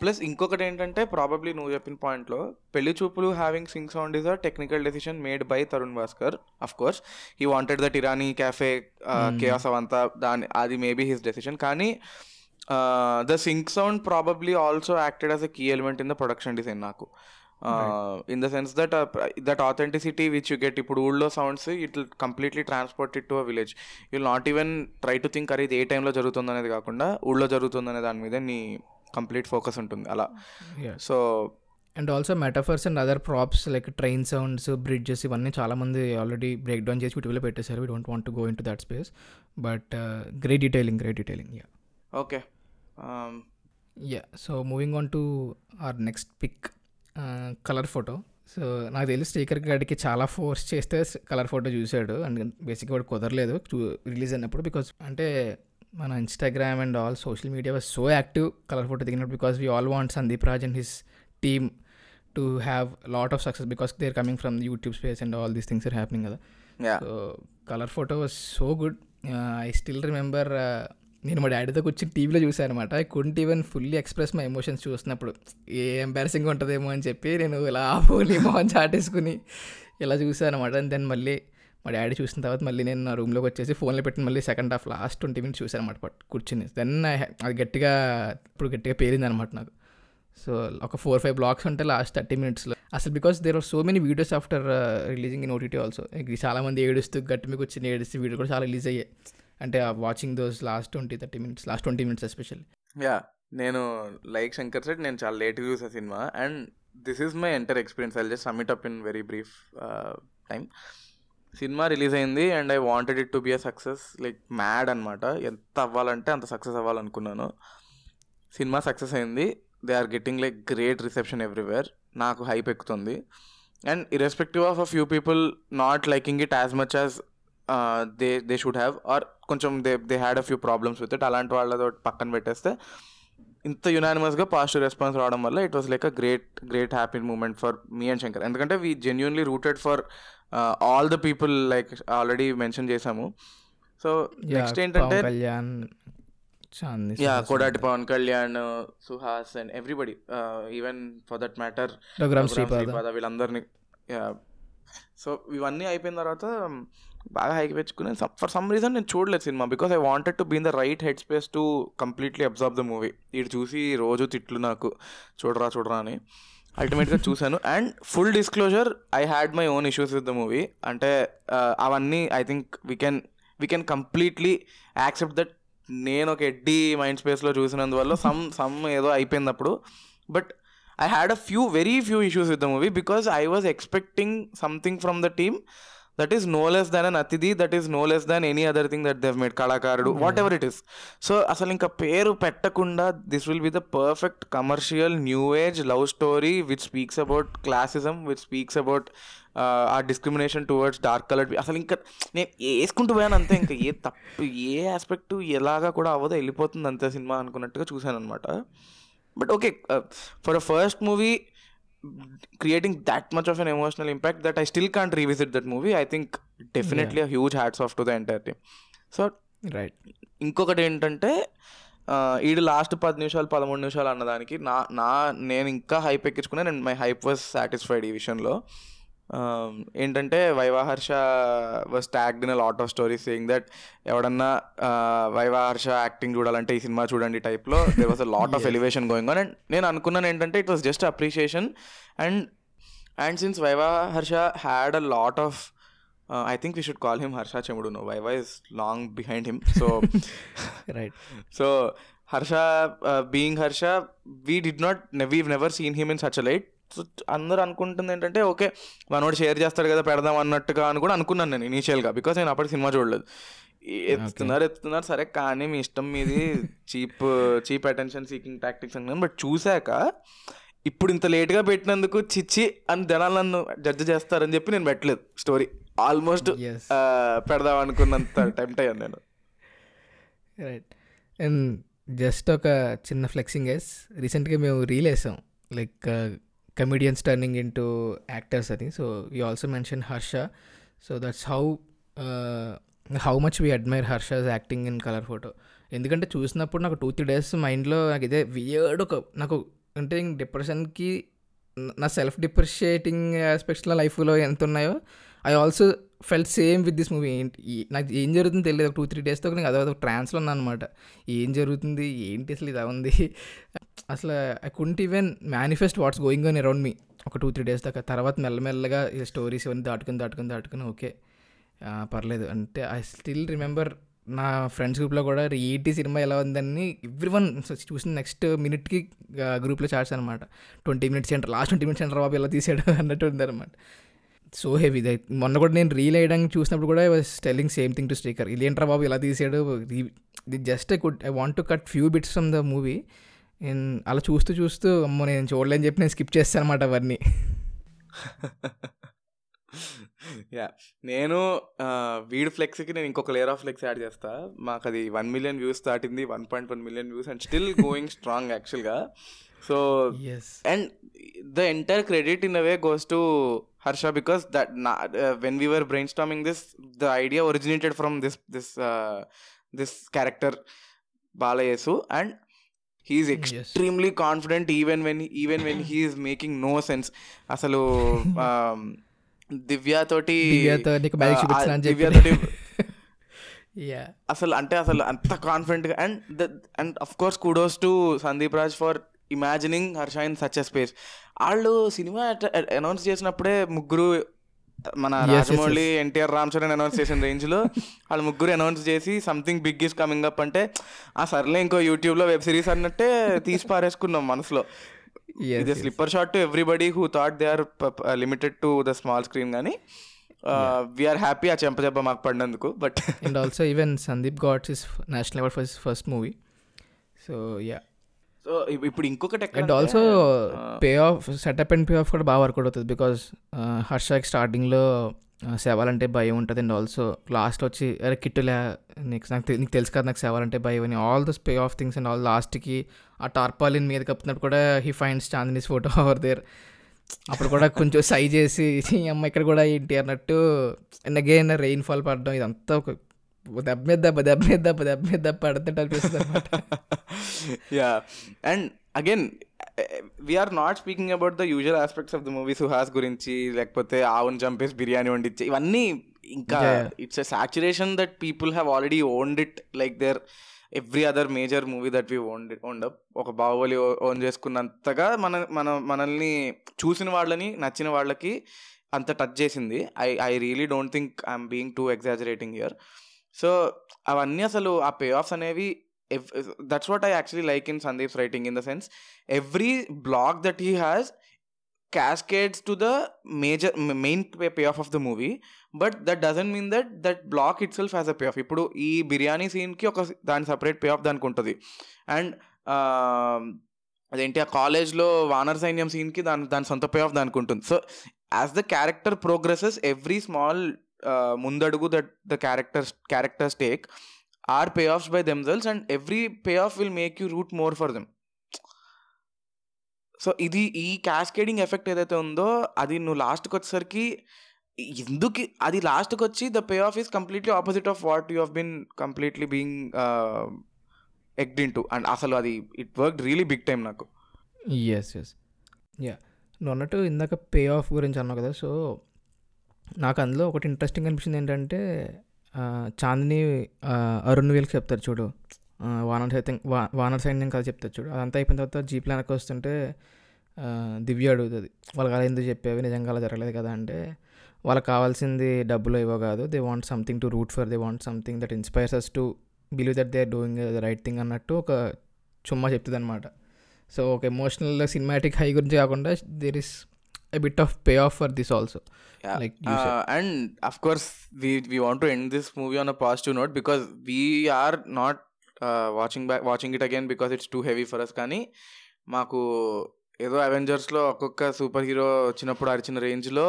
plus ఇంకొకటి ఏంటంటే ప్రాబబ్లీ నువ్వు చెప్పిన పాయింట్లో Pelli Choopulu having sync sound is a technical decision made by Tarun Bhascker of course he wanted that Irani cafe chaos అవంతా దాని అది maybe his decision కానీ the sync sound probably also acted as a key element in the production design నాకు. In the sense that that authenticity which you get ఇప్పుడు ఊళ్ళో sounds it completely transport it to a village you not even try to think అరే ఇది ఏ టైంలో జరుగుతుంది అనేది కాకుండా ఊళ్ళో జరుగుతుంది అనే దాని మీద నీ కంప్లీట్ ఫోకస్ ఉంటుంది అలా. So and also metaphors and other props like train sounds bridges ఇవన్నీ చాలామంది ఆల్రెడీ బ్రేక్ డౌన్ చేసి యూట్యూబ్లో పెట్టేశారు. We don't want go into that space but great detailing great detailing yeah okay yeah so moving on to our next pic colour photo so నాకు తెలిసి స్టీకర్ గాడికి చాలా force చేస్తే కలర్ ఫోటో చూశాడు. And బేసిక్గా వాడు కుదరలేదు రిలీజ్ అయినప్పుడు బికాస్ అంటే మన Instagram and all social media was so active colour photo దిగినప్పుడు because we all want Sandeep Raj and his team to have lot of success because they are coming from YouTube space and all these things are happening కదా? So colour photo was so good I still remember నేను మా డాడీతో కూర్చొని టీవీలో చూసాను అనమాట I couldn't even fully express my emotions చూసినప్పుడు ఏ embarrassing ఉంటుందేమో అని చెప్పి నేను ఇలా ఫోన్లీ మొహం చాటేసుకుని ఇలా చూసాను అనమాట అండ్ దెన్ మళ్ళీ మా డాడీ చూసిన తర్వాత మళ్ళీ నేను నా రూమ్లోకి వచ్చేసి ఫోన్లో పెట్టిన మళ్ళీ second half last twenty minutes చూసాను అనమాట కూర్చుని. దెన్ అది గట్టిగా ఇప్పుడు గట్టిగా పేలింది అనమాట నాకు. సో ఒక ఫోర్ ఫైవ్ బ్లాక్స్ ఉంటే లాస్ట్ థర్టీ మినిట్స్లో అసలు because there are so many videos after releasing in OTT also చాలామంది ఏడుస్తూ గట్టి మీకు వచ్చిన ఏడుస్తూ వీడియో కూడా చాలా రిలీజ్ అయ్యాయి అంటే watching those last twenty thirty minutes last twenty minutes especially yeah నేను లైక్ శంకర్ సెట్ నేను చాలా లేట్గా చూసా cinema and this is my entire experience I just sum it up in very brief time cinema release అయింది and I wanted it to be a success like Mad అనమాట ఎంత అవ్వాలంటే అంత సక్సెస్ అవ్వాలనుకున్నాను. సినిమా సక్సెస్ అయింది. They are getting like great reception everywhere. నాకు hype ఎక్కుతుంది. And irrespective of a few people not liking it as much as they they should have or కొంచెం they they had a few problems with it. అలాంటి వాళ్ళతో పక్కన పెట్టేస్తే ఇంత యునానిమస్గా positive response రావడం వల్ల it was like a great great happy moment for me and Shankar ఎందుకంటే we genuinely rooted for all the people like already mention చేసాము so next ఏంటంటే Kalyan yeah Kodati Pavan Kalyan Suhas and everybody even for that matter వీళ్ళందరినీ so ఇవన్నీ అయిపోయిన తర్వాత బాగా హైకి పెంచుకుని for some reason నేను చూడలేదు cinema because I wanted to be in the right head space to completely observe the movie ఇటు చూసి రోజు తిట్లు నాకు చూడరా చూడరా అని. అల్టిమేట్గా చూశాను. And full disclosure I had my own issues with the movie అంటే అవన్నీ I think we can we can completely accept that నేను ఒక ఎడ్డి మైండ్ స్పేస్లో చూసినందువల్ల సమ్ సమ్ ఏదో అయిపోయింది అప్పుడు but I had a few very few issues with the movie because I was expecting something from the team that is no less than an అతిథి that is no less than any other thing that they made కళాకారుడు whatever it is so అసలు ఇంకా పేరు పెట్టకుండా this will be the perfect commercial new age love story which speaks about classism which speaks about uh discrimination towards dark coloured అసలు ఇంకా నేను వేసుకుంటూ పోయాను అంతే ఇంకా ఏ తప్పు ఏ ఆస్పెక్ట్ ఎలాగా కూడా అవ్వదో వెళ్ళిపోతుంది అంతే సినిమా అనుకున్నట్టుగా చూశాను అనమాట but okay for a first movie creating that much of an emotional impact that I still can't revisit that movie. I think definitely a huge hats off to the entire team. So right ఇంకొకటి ఏంటంటే ఈడు last పది నిమిషాలు పదమూడు నిమిషాలు అన్నదానికి నా నా నేను ఇంకా హైప్ ఎక్కించుకున్నా నేను మై హైప్ వాజ్ సాటిస్ఫైడ్ ఈ విషయంలో ఏంటంటే Viva Harsha was tagged in lot of stories saying that ఎవడన్నా వైవాహర్ష యాక్టింగ్ చూడాలంటే ఈ సినిమా చూడండి టైప్లో they was a lot of elevation going on and నేను అనుకున్నాను ఏంటంటే it was just appreciation and and since Viva Harsha had a lot of I think we should call him Harsha Chemudu no Viva is long behind him so right so Harsha being Harsha we did not we never seen him in such light so అందరూ అనుకుంటుంది ఏంటంటే okay మనోడు share చేస్తాడు కదా పెడదాం అన్నట్టుగా అని కూడా అనుకున్నాను నేను ఇనీషియల్గా బికాస్ నేను అప్పటికి సినిమా చూడలేదు. ఈ ఎత్తుతున్నారు ఎత్తుతున్నారు సరే కానీ మీ ఇష్టం మీది cheap cheap attention seeking tactics అని బట్ చూశాక ఇప్పుడు ఇంత లేట్గా పెట్టినందుకు చిచ్చి అని జనాలు నన్ను జడ్జ్ చేస్తారని చెప్పి నేను పెట్టలేదు స్టోరీ. ఆల్మోస్ట్. పెడదాం అనుకున్నంత టెంప్ట్ అయ్యాను నేను. రైట్ అండ్ జస్ట్ ఒక చిన్న ఫ్లెక్సింగ్ ఎస్ రీసెంట్గా మేము రీల్ వేసాం. Like comedians turning in to actors అని so you also mention Harsha so that's how how much we admire Harsha's acting in Colour Photo ఎందుకంటే చూసినప్పుడు నాకు టూ త్రీ డేస్ మైండ్లో నాకు ఇదే వియర్డ్ ఒక నాకు అంటే డిప్రెషన్కి నా సెల్ఫ్ డిప్రిషియేటింగ్ ఆస్పెక్ట్స్లో లైఫ్లో ఎంత ఉన్నాయో I also felt same with this movie ఏంటి? నాకు ఏం జరుగుతుందో తెలియదు. టూ త్రీ డేస్తో నేను అదే ట్రాన్స్లో ఉన్నాను అనమాట ఏం జరుగుతుంది? ఏంటి అసలు ఇలా ఉంది అసలు I couldn't even manifest what's going on around me ఒక టూ త్రీ డేస్ దాకా. తర్వాత మెల్లమెల్లగా ఈ స్టోరీస్ ఇవన్నీ దాటుకుని దాటుకుని దాటుకుని ఓకే. పర్లేదు. అంటే ఐ స్టిల్ రిమెంబర్ నా ఫ్రెండ్స్ గ్రూప్లో కూడా ఏంటి సినిమా ఎలా ఉందని ఎవ్రీ వన్ చూసిన నెక్స్ట్ మినిట్కి గ్రూప్లో చాట్స్ అనమాట twenty minutes centre last twenty minutes centre బాబు? ఎలా తీసాడు అన్నట్టు ఉందన్నమాట. సో హెవీ దై మొన్న కూడా నేను రీల్ వేయడానికి చూసినప్పుడు కూడా I was telling same thing to స్టీకర్ ఇదేంట్రా బాబు ఇలా తీసాడు? ఇది just I could I want to cut few bits from the movie నేను అలా చూస్తూ చూస్తూ అమ్మో నేను చూడలేని చెప్పి నేను స్కిప్ చేస్తాను అనమాట అవన్నీ. యా నేను వీడ్ ఫ్లెక్స్కి నేను ఇంకొక లేయర్ ఆఫ్ ఫ్లెక్స్ యాడ్ చేస్తా. మాకు అది వన్ మిలియన్ వ్యూస్ దాటింది one point one million views and still going strong యాక్చువల్గా so yes and the entire credit in a way goes to Harsha because that when we were brainstorming this the idea originated from this this this character Balayesu and he's extremely confident even when even when he's making no sense అసలు um, దివ్య తోటి దివ్యతో నీకు bike ఆ, చూపించిన అని దివ్య చెప్పి. తోటి yeah అసలు అంటే అసలు అంత కాన్ఫిడెంట్గా and and of course kudos to Sandeep Raj for imagining Harsha in such space వాళ్ళు సినిమా అనౌన్స్ చేసినప్పుడే ముగ్గురు మన రాజమౌళి ఎన్టీఆర్ రామ్ చరణ్ అనౌన్స్ చేసిన రేంజ్లో వాళ్ళు ముగ్గురు అనౌన్స్ చేసి something big is coming up అంటే ఆ సర్లే ఇంకో యూట్యూబ్లో వెబ్ సిరీస్ అన్నట్టే తీసి పారేసుకున్నాం మనసులో. ఇది slipper shot to everybody who thought they are limited to the small screen కానీ వీఆర్ హ్యాపీ ఆ చెంప మాకు పడినందుకు but and also even Sandeep got his national award for first movie so yeah so ఇప్పుడు ఇంకొకటి and also pay off setup and pay off కూడా బాగా work out అవుతుంది because హర్షకి స్టార్టింగ్లో సేవాలంటే భయం ఉంటుంది అండ్ ఆల్సో లాస్ట్ వచ్చి అరే కిట్టులే నీకు నాకు నీకు తెలుసు కదా నాకు సేవాలంటే భయం అని all those pay off things and all లాస్ట్కి ఆ టార్పాలిన్ మీద కప్పుతున్నప్పుడు కూడా he finds Chandini's photo over there అప్పుడు కూడా కొంచెం సై చేసి "ఈ అమ్మ ఇక్కడ కూడా ఏంటి? అన్నట్టు అండ్ అగైన్ రెయిన్ ఫాల్ పడడం ఇదంతా ఒక దెబ్బ మీద దెబ్బ దెబ్బ మీద దెబ్బ దెబ్బ మీద దెబ్బ పడుతుంటే అనిపిస్తుంది అనమాట yeah and again we're not speaking about the usual aspects of the movie Suhas గురించి లేకపోతే ఆవును చంపేసి బిర్యానీ వండిచ్చే ఇవన్నీ ఇంకా. It's a saturation that people have already owned it like there every other major movie that we owned owned up ఒక Baahubali own చేసుకున్నంతగా మన మన మనల్ని చూసిన వాళ్ళని నచ్చిన వాళ్ళకి అంత టచ్ చేసింది. I I really don't think I'm being too exaggerating here so అవన్నీ అసలు ఆ పే ఆఫ్స్ అనేవి that's what I actually like in Sandeep's writing in the sense every block that he has cascades to the major main main of payoff of the movie but that doesn't mean that that block itself as a pay off ఇప్పుడు ఈ బిర్యానీ సీన్కి ఒక దాని separate pay off దానికి ఉంటుంది. And అదేంటి ఆ కాలేజ్లో వానర్ సైన్యం సీన్కి దాని దాని సొంత పే ఆఫ్ దానికి ఉంటుంది. So as the character progresses every small ముందడుగు that the characters characters take are pay offs by themselves and every pay off will make you root more for them so ఇది ఈ cascading effect ఏదైతే ఉందో అది నువ్వు లాస్ట్కి వచ్చేసరికి ఎందుకు అది లాస్ట్కి వచ్చి the pay off is completely opposite of what you uh been completely being egged in to and అసలు అది it work really big time నాకు. ఎస్ ఎస్ యా నువ్వు అన్నట్టు ఇందాక పే ఆఫ్ గురించి అన్నావు కదా సో నాకు అందులో ఒకటి ఇంట్రెస్టింగ్ అనిపించింది ఏంటంటే చాందిని అరుణ్ వీళ్ళకి చెప్తారు చూడు. వానర్ సైతం వా వానర్ సైన్యం కదా చెప్తారు చూడు. అదంతా అయిపోయిన తర్వాత జీప్ వెనక్కి వస్తుంటే దివ్య అడుగుతుంది. వాళ్ళకి అలా ఎందుకు చెప్పేవి? నిజంగా అలా జరగలేదు కదా అంటే వాళ్ళకి కావాల్సింది డబ్బులు ఇవ్వ కాదు. They want something to root for they want something that inspires us to believe that they are doing the right thing అన్నట్టు ఒక చుమ్మా చెప్తుంది అనమాట సో ఒక ఎమోషనల్ సినిమాటిక్ హై గురించి కాకుండా there is a bit of pay off for this also Like you said. And of course we we want to end this movie on a positive note because we're not watching back watching it again because it's too heavy for us కానీ మాకు ఏదో అవెంజర్స్లో ఒక్కొక్క super hero వచ్చినప్పుడు అరిచిన రేంజ్లో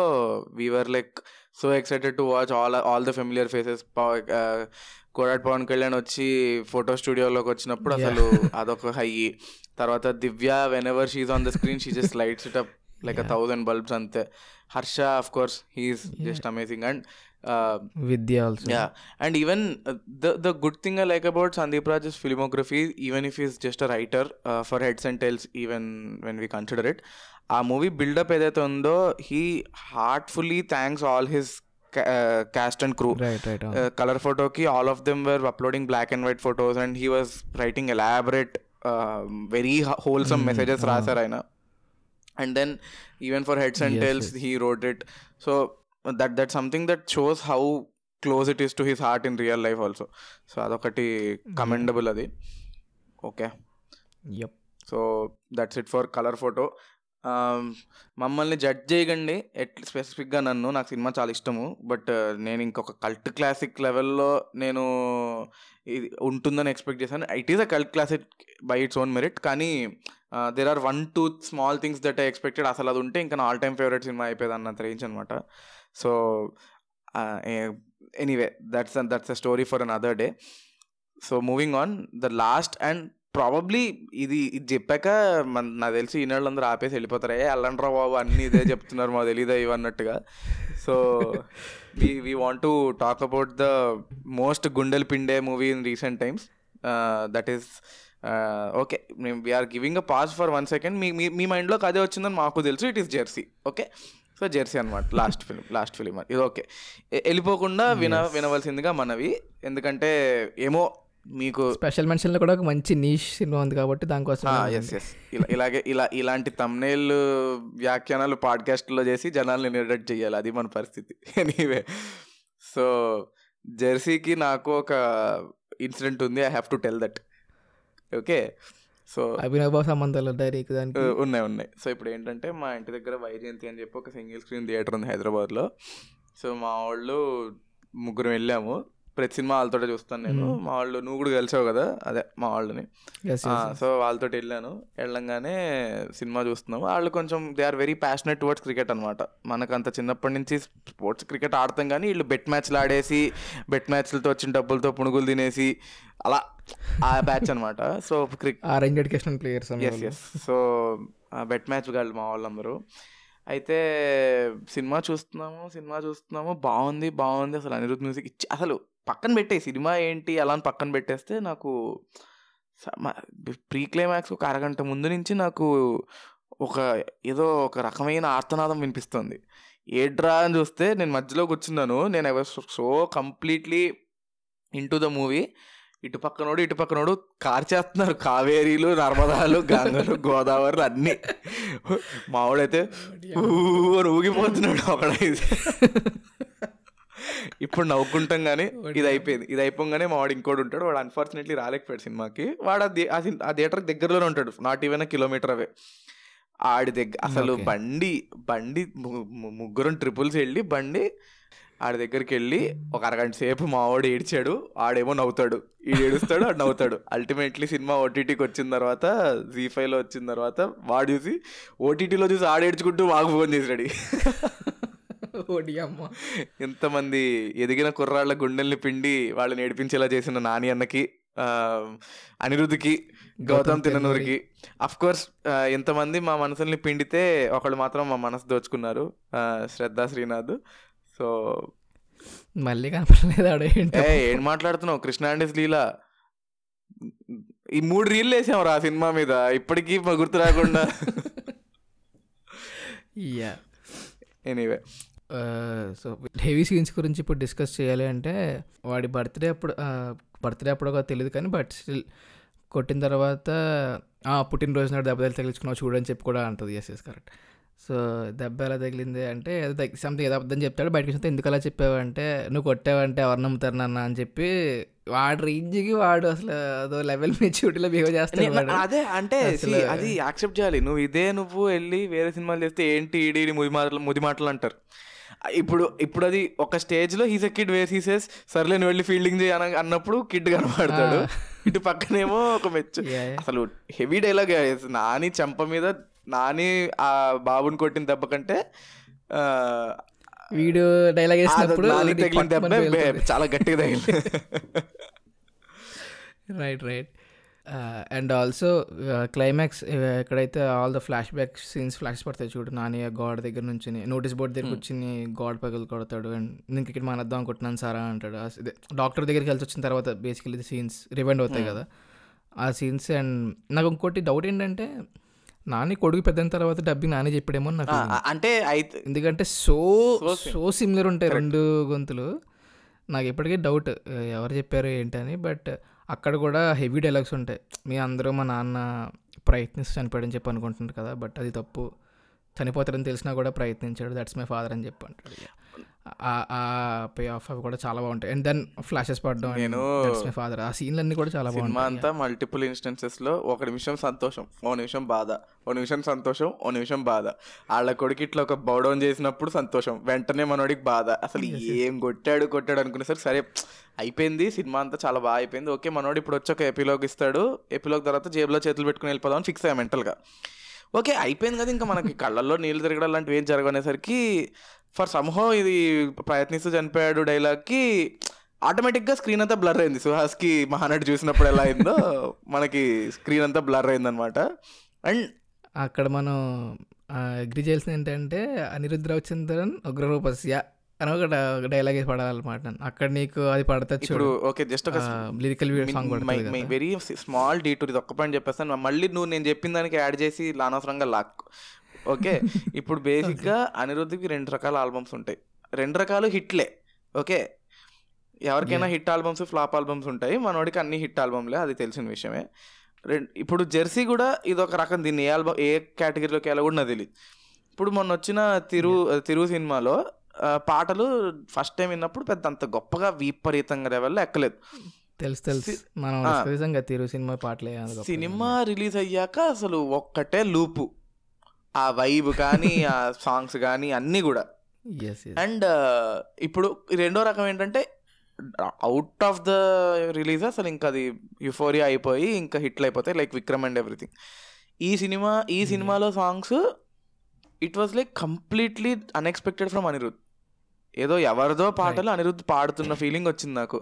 we're like so excited to watch all all the familiar faces Kodati Pavan Kalyan వచ్చి photo స్టూడియోలోకి వచ్చినప్పుడు Yeah. అసలు అదొక హై తర్వాత Divya whenever she's on the screen she just lights it up Like a Yeah. Thousand bulbs అంతే Harsha of course he's Yeah. Just amazing and Vidya also yeah and even uh, the the good thing i like about sandeep raj's filmography even if he's just a writer uh, for heads and tails even when we consider it ఆ movie buildup ఏదైతే ఉందో he heartfully thanks all his cast and crew right right colour ఫోటోకి all of them were uploading black and white photos and he was writing elaborate very wholesome Mm, messages ah. రాశారు ఆయన and then even for heads and Yes, tails yes. He rode it so that that something that shows how close it is to his heart in real life also so అదొకటి commendable అది okay so that's it for Colour Photo మమ్మల్ని judge చేయకండి. At స్పెసిఫిక్గా నన్ను. నాకు cinema చాలా ఇష్టము. But uh, నేను ఇంకొక కల్ట్ క్లాసిక్ లెవెల్లో నేను ఇది ఉంటుందని ఎక్స్పెక్ట్ చేశాను. It is a cult classic by its own merit కానీ there are one two small things that I expected అసలు అది ఉంటే ఇంకా నా ఆల్ టైమ్ ఫేవరెట్ సినిమా అయిపోయేది అన్నంత రేంజ్ అనమాట so anyway that's that's a story for another day so moving on the last and probably ఇది ఇది చెప్పాక మన నాకు తెలిసి ఈనాళ్ళందరూ ఆపేసి వెళ్ళిపోతారు. ఏ అల్లండ్రా బాబు అన్ని ఇదే చెప్తున్నారు మాకు తెలీదా ఇవన్నట్టుగా so we we want to talk about the most గుండెల్ పిండే movie in recent times that is okay మేము we're giving a pass for one second మీ మీ- మైండ్లోకి అదే వచ్చిందని మాకు తెలుసు. It is Jersey okay so Jersey అనమాట లాస్ట్ ఫిలిం లాస్ట్ ఫిలిం ఇది okay వెళ్ళిపోకుండా విన. వినవలసిందిగా మనవి. ఎందుకంటే ఏమో మీకు స్పెషల్ మెన్షన్లో కూడా ఒక మంచి నీష్ సినిమా ఉంది కాబట్టి దానికోసం ఎస్ ఎస్ ఇలా ఇలాగే ఇలా ఇలాంటి తమ్నేల్ వ్యాఖ్యానాలు పాడ్కాస్ట్లో చేసి జనాల్ని నిర్డట్ చేయాలి. అది మన పరిస్థితి. ఎనీవే సో జెర్సీకి నాకు ఒక ఇన్సిడెంట్ ఉంది. I have to tell that okay so Abhinav సంబంధాలు నీకు దానికి? ఉన్నాయి ఉన్నాయి. సో ఇప్పుడు ఏంటంటే మా ఇంటి దగ్గర వైజయంతి అని చెప్పి ఒక సింగిల్ స్క్రీన్ థియేటర్ ఉంది హైదరాబాద్లో. సో మా వాళ్ళు ముగ్గురు వెళ్ళాము. ప్రతి సినిమా వాళ్ళతో చూస్తాను నేను. మా వాళ్ళు నువ్వు కూడా కలిసావు కదా? అదే మా వాళ్ళని. సో వాళ్ళతో వెళ్ళాను. వెళ్ళంగానే సినిమా చూస్తున్నాము. వాళ్ళు కొంచెం they are very passionate towards cricket అనమాట మనకు అంత చిన్నప్పటి నుంచి స్పోర్ట్స్ క్రికెట్ ఆడతాం కానీ వీళ్ళు బెట్ మ్యాచ్లు ఆడేసి బెట్ మ్యాచ్లతో వచ్చిన డబ్బులతో పునుగులు తినేసి అలా ఆ బ్యాచ్ అనమాట సో క్రిక్ ఆ range education players yes yes so bet match కాదు మా వాళ్ళందరూ. అయితే సినిమా చూస్తున్నాము సినిమా చూస్తున్నాము. బాగుంది బాగుంది. అసలు అనిరుద్ మ్యూజిక్ ఇచ్చి అసలు పక్కన పెట్టే సినిమా ఏంటి అలా అని పక్కన పెట్టేస్తే నాకు ప్రీ క్లైమాక్స్ ఒక అరగంట ముందు నుంచి నాకు ఒక ఏదో ఒక రకమైన ఆర్తనాదం వినిపిస్తుంది. ఏడ్రా అని చూస్తే నేను మధ్యలో కూర్చున్నాను. నేను was so completely in the movie. ఇటు పక్కనోడు ఇటు పక్కనోడు కార్చేస్తున్నారు. కావేరీలు నర్మదాలు గంగలు గోదావరిలు అన్నీ. మావాడైతే ఊగిపోతున్నాడు. ఒకడైతే ఇప్పుడు నవ్వుకుంటాం కానీ ఇది అయిపోయింది ఇది అయిపోగానే మా వాడు ఇంకోటి ఉంటాడు. వాడు అన్ఫార్చునేట్లీ రాలేకపోయాడు సినిమాకి. వాడు ఆ థియేటర్ దగ్గరలోనే ఉంటాడు. నాట్ ఈవెన్ కిలోమీటర్ అవే ఆడి దగ్గర అసలు. బండి బండి ముగ్గురం ట్రిపుల్స్ వెళ్ళి బండి ఆడి దగ్గరికి వెళ్ళి ఒక అరగంట సేపు మా వాడు ఏడ్చాడు. ఆడేమో నవ్వుతాడు. ఈడు ఏడుస్తాడు ఆడు నవ్వుతాడు. అల్టిమేట్లీ సినిమా ఓటీటీకి వచ్చిన తర్వాత జీ ఫైవ్లో వచ్చిన తర్వాత వాడు చూసి ఓటీటీలో చూసి ఆడు ఏడ్చుకుంటూ మాకు ఫోన్ చేసాడు ఓడి అమ్మ. ఎంతమంది ఎదిగిన కుర్రాళ్ళ గుండెల్ని పిండి వాళ్ళని ఏడిపించేలా చేసిన నాని అన్నకి అనిరుద్ధికి గౌతమ్ తిననూరికి అఫ్ కోర్స్ ఎంతమంది మా మనసుల్ని పిండితే ఒకళ్ళు మాత్రం మా మనసు దోచుకున్నారు శ్రద్ధ శ్రీనాథ్. సో మళ్ళీ కనపడలేదు ఆడ ఏ మాట్లాడుతున్నావు? కృష్ణ అండ్ లీలా. ఈ మూడు రీల్ వేసాం రా సినిమా మీద. ఇప్పటికీ మా గుర్తు రాకుండా. Yeah anyway so heavy scenes గురించి ఇప్పుడు డిస్కస్ చేయాలి అంటే వాడి బర్త్డే అప్పుడు బర్త్డే అప్పుడో తెలియదు కానీ బట్ స్టిల్ కొట్టిన తర్వాత "ఆ, పుట్టినరోజు నాడు దెబ్బ తగిలించుకున్నావు చూడని చెప్పి కూడా అంటుంది ఎస్ ఎస్ కరెక్ట్. సో దెబ్బ ఎలా తగిలింది అంటే సంథింగ్ ఏదో అర్థం చెప్తాడు బయటకు వస్తే ఎందుకు అలా చెప్పావంటే నువ్వు కొట్టావంటే ఎవరు నమ్ముతారు నాన్న? అని చెప్పి వాడు రేంజ్కి వాడు అసలు అదో లెవెల్ మెచ్యూరిటీలో బిహేవ్ చేస్తాడు. అదే అంటే అది యాక్సెప్ట్ చేయాలి. నువ్వు ఇదే నువ్వు వెళ్ళి వేరే సినిమాలు చేస్తే ఏంటి ఈడి ఈడి ముది మాటలు ముది మాటలు అంటారు. ఇప్పుడు ఇప్పుడు అది ఒక స్టేజ్లో హీస్ కిడ్ వేస్ హీసెస్ సర్లే నువ్వు వెళ్ళి ఫీల్డింగ్ చేయ అన- అన్నప్పుడు కిడ్ కనబడతాడు. ఇటు పక్కనేమో ఒక మెచ్చు. అసలు హెవీ డైలాగ్ నాని చెంప మీద నాని ఆ బాబుని కొట్టిన దెబ్బ కంటే వీడు డైలాగ్ వేసినప్పుడు తగిలిన దెబ్బ. చాలా గట్టిగా తగిలింది. Right right and also climax ఎక్కడైతే all the flashback scenes flash పడతాయి చూడు నాని ఆ గాడ్ దగ్గర నుంచి నోటీస్ బోర్డ్ దగ్గర వచ్చి గాడ్ పగలు కొడతాడు. అండ్ నేను ఇక్కడ మానేద్దాం అనుకుంటున్నాను సారా అంటాడు. ఇదే డాక్టర్ దగ్గరికి వెళ్ళి వచ్చిన తర్వాత బేసికలీ సీన్స్ రివైండ్ అవుతాయి కదా. ఆ సీన్స్ అండ్ నాకు ఇంకోటి డౌట్ ఏంటంటే నాని కొడుకు పెద్దయిన తర్వాత డబ్బింగ్ నాని చెప్పాడేమో నాకు. అంటే ఎందుకంటే సో సో సిమిలర్ ఉంటాయి రెండు గొంతులు. నాకు ఇప్పటికీ డౌట్ ఎవరు చెప్పారు ఏంటని బట్ అక్కడ కూడా హెవీ డైలాగ్స్ ఉంటాయి. మీ అందరూ మా నాన్న ప్రయత్నిస్తూ చనిపోయాడని చెప్పి అనుకుంటున్నారు కదా బట్ అది తప్పు. చనిపోతారని తెలిసినా కూడా ప్రయత్నించాడు. దట్స్ మై ఫాదర్ అని చెప్పి అంటాడు. ఆ- ఆ పే ఆఫ్ అవి కూడా చాలా బాగుంటాయి. అండ్ దెన్ ఫ్లాషెస్ పడడం నేను- మై ఫాదర్ ఆ సీన్లన్నీ కూడా చాలా సినిమా బాగుంటాయి. అంతా మల్టిపుల్ ఇన్స్టెన్సెస్లో ఒక నిమిషం సంతోషం ఓ నిమిషం బాధ ఓ నిమిషం సంతోషం ఓ నిమిషం బాధ. వాళ్ళ కొడుకు ఇట్లా ఒక బౌడౌన్ చేసినప్పుడు సంతోషం వెంటనే మనోడికి బాధ. అసలు ఏం కొట్టాడు కొట్టాడు అనుకునేసరికి సరే అయిపోయింది సినిమా అంతా చాలా బాగా అయిపోయింది. ఓకే మనోడు ఇప్పుడు వచ్చి ఒక ఎపిలోగ్ ఇస్తాడు. ఎపిలోగ్ తర్వాత జేబులో చేతులు పెట్టుకుని వెళ్ళిపోదాం ఫిక్స్ అయ్యా మెంటల్గా. ఓకే అయిపోయింది కదా ఇంకా మనకి. కళ్ళల్లో నీళ్ళు తిరగడం లాంటివి ఏం జరగనేసరికి ఫర్ సంహో ఇది ప్రయత్నిస్తూ చనిపోయాడు డైలాగ్కి ఆటోమేటిక్గా స్క్రీన్ అంతా బ్లర్ అయింది. సుహాస్కి మహానటి చూసినప్పుడు ఎలా అయిందో మనకి స్క్రీన్ అంతా బ్లర్ అయింది అనమాట అండ్ అక్కడ మనం అగ్రి చేయాల్సింది ఏంటంటే అనిరుద్ధ రవిచంద్రన్ ఉగ్రరూపస్య అని ఒక డైలాగ్ పడాలన్నమాట అక్కడ నీకు అది పడతా ఇప్పుడు ఓకే జస్ట్ ఒక lyrical song very small detour ఇది ఒక్క పాయింట్ చెప్పేస్తాను. మళ్ళీ నువ్వు నేను చెప్పిన దానికి యాడ్ చేసి అనవసరంగా లాక్ ఓకే. ఇప్పుడు బేసిక్గా అనిరుద్ధికి రెండు రకాల ఆల్బమ్స్ ఉంటాయి. రెండు రకాలు హిట్లే. ఓకే. ఎవరికైనా హిట్ ఆల్బమ్స్ ఫ్లాప్ ఆల్బమ్స్ ఉంటాయి. మనోడికి అన్ని హిట్ ఆల్బమ్లే అది తెలిసిన విషయమే. రెండు ఇప్పుడు జెర్సీ కూడా ఇది ఒక రకం దీన్ని ఏ ఆల్బమ్ ఏ కేటగిరీలోకి వెళ్ళా కూడా నాకు తెలియదు ఇప్పుడు మొన్న వచ్చిన తిరు తిరు సినిమాలో పాటలు ఫస్ట్ టైం విన్నప్పుడు పెద్ద అంత గొప్పగా విపరీతంగా లెవెల్లో ఎక్కలేదు. తెలుసు తెలుసు. మనం. నిజంగా తిరు సినిమా పాటలే సినిమా రిలీజ్ అయ్యాక అసలు ఒక్కటే లూపు. ఆ వైబ్ కానీ ఆ సాంగ్స్ కానీ అన్నీ కూడా. అండ్ ఇప్పుడు ఈ రెండో రకం ఏంటంటే అవుట్ ఆఫ్ ద రిలీజ్ అసలు ఇంకా అది యుఫోరియా అయిపోయి ఇంకా హిట్లు అయిపోతాయి లైక్ విక్రమ్ అండ్ ఎవ్రీథింగ్ ఈ సినిమా ఈ సినిమాలో songs it was like completely unexpected from Anirudh ఏదో ఎవరిదో పాటలు అనిరుద్ పాడుతున్న ఫీలింగ్ వచ్చింది నాకు.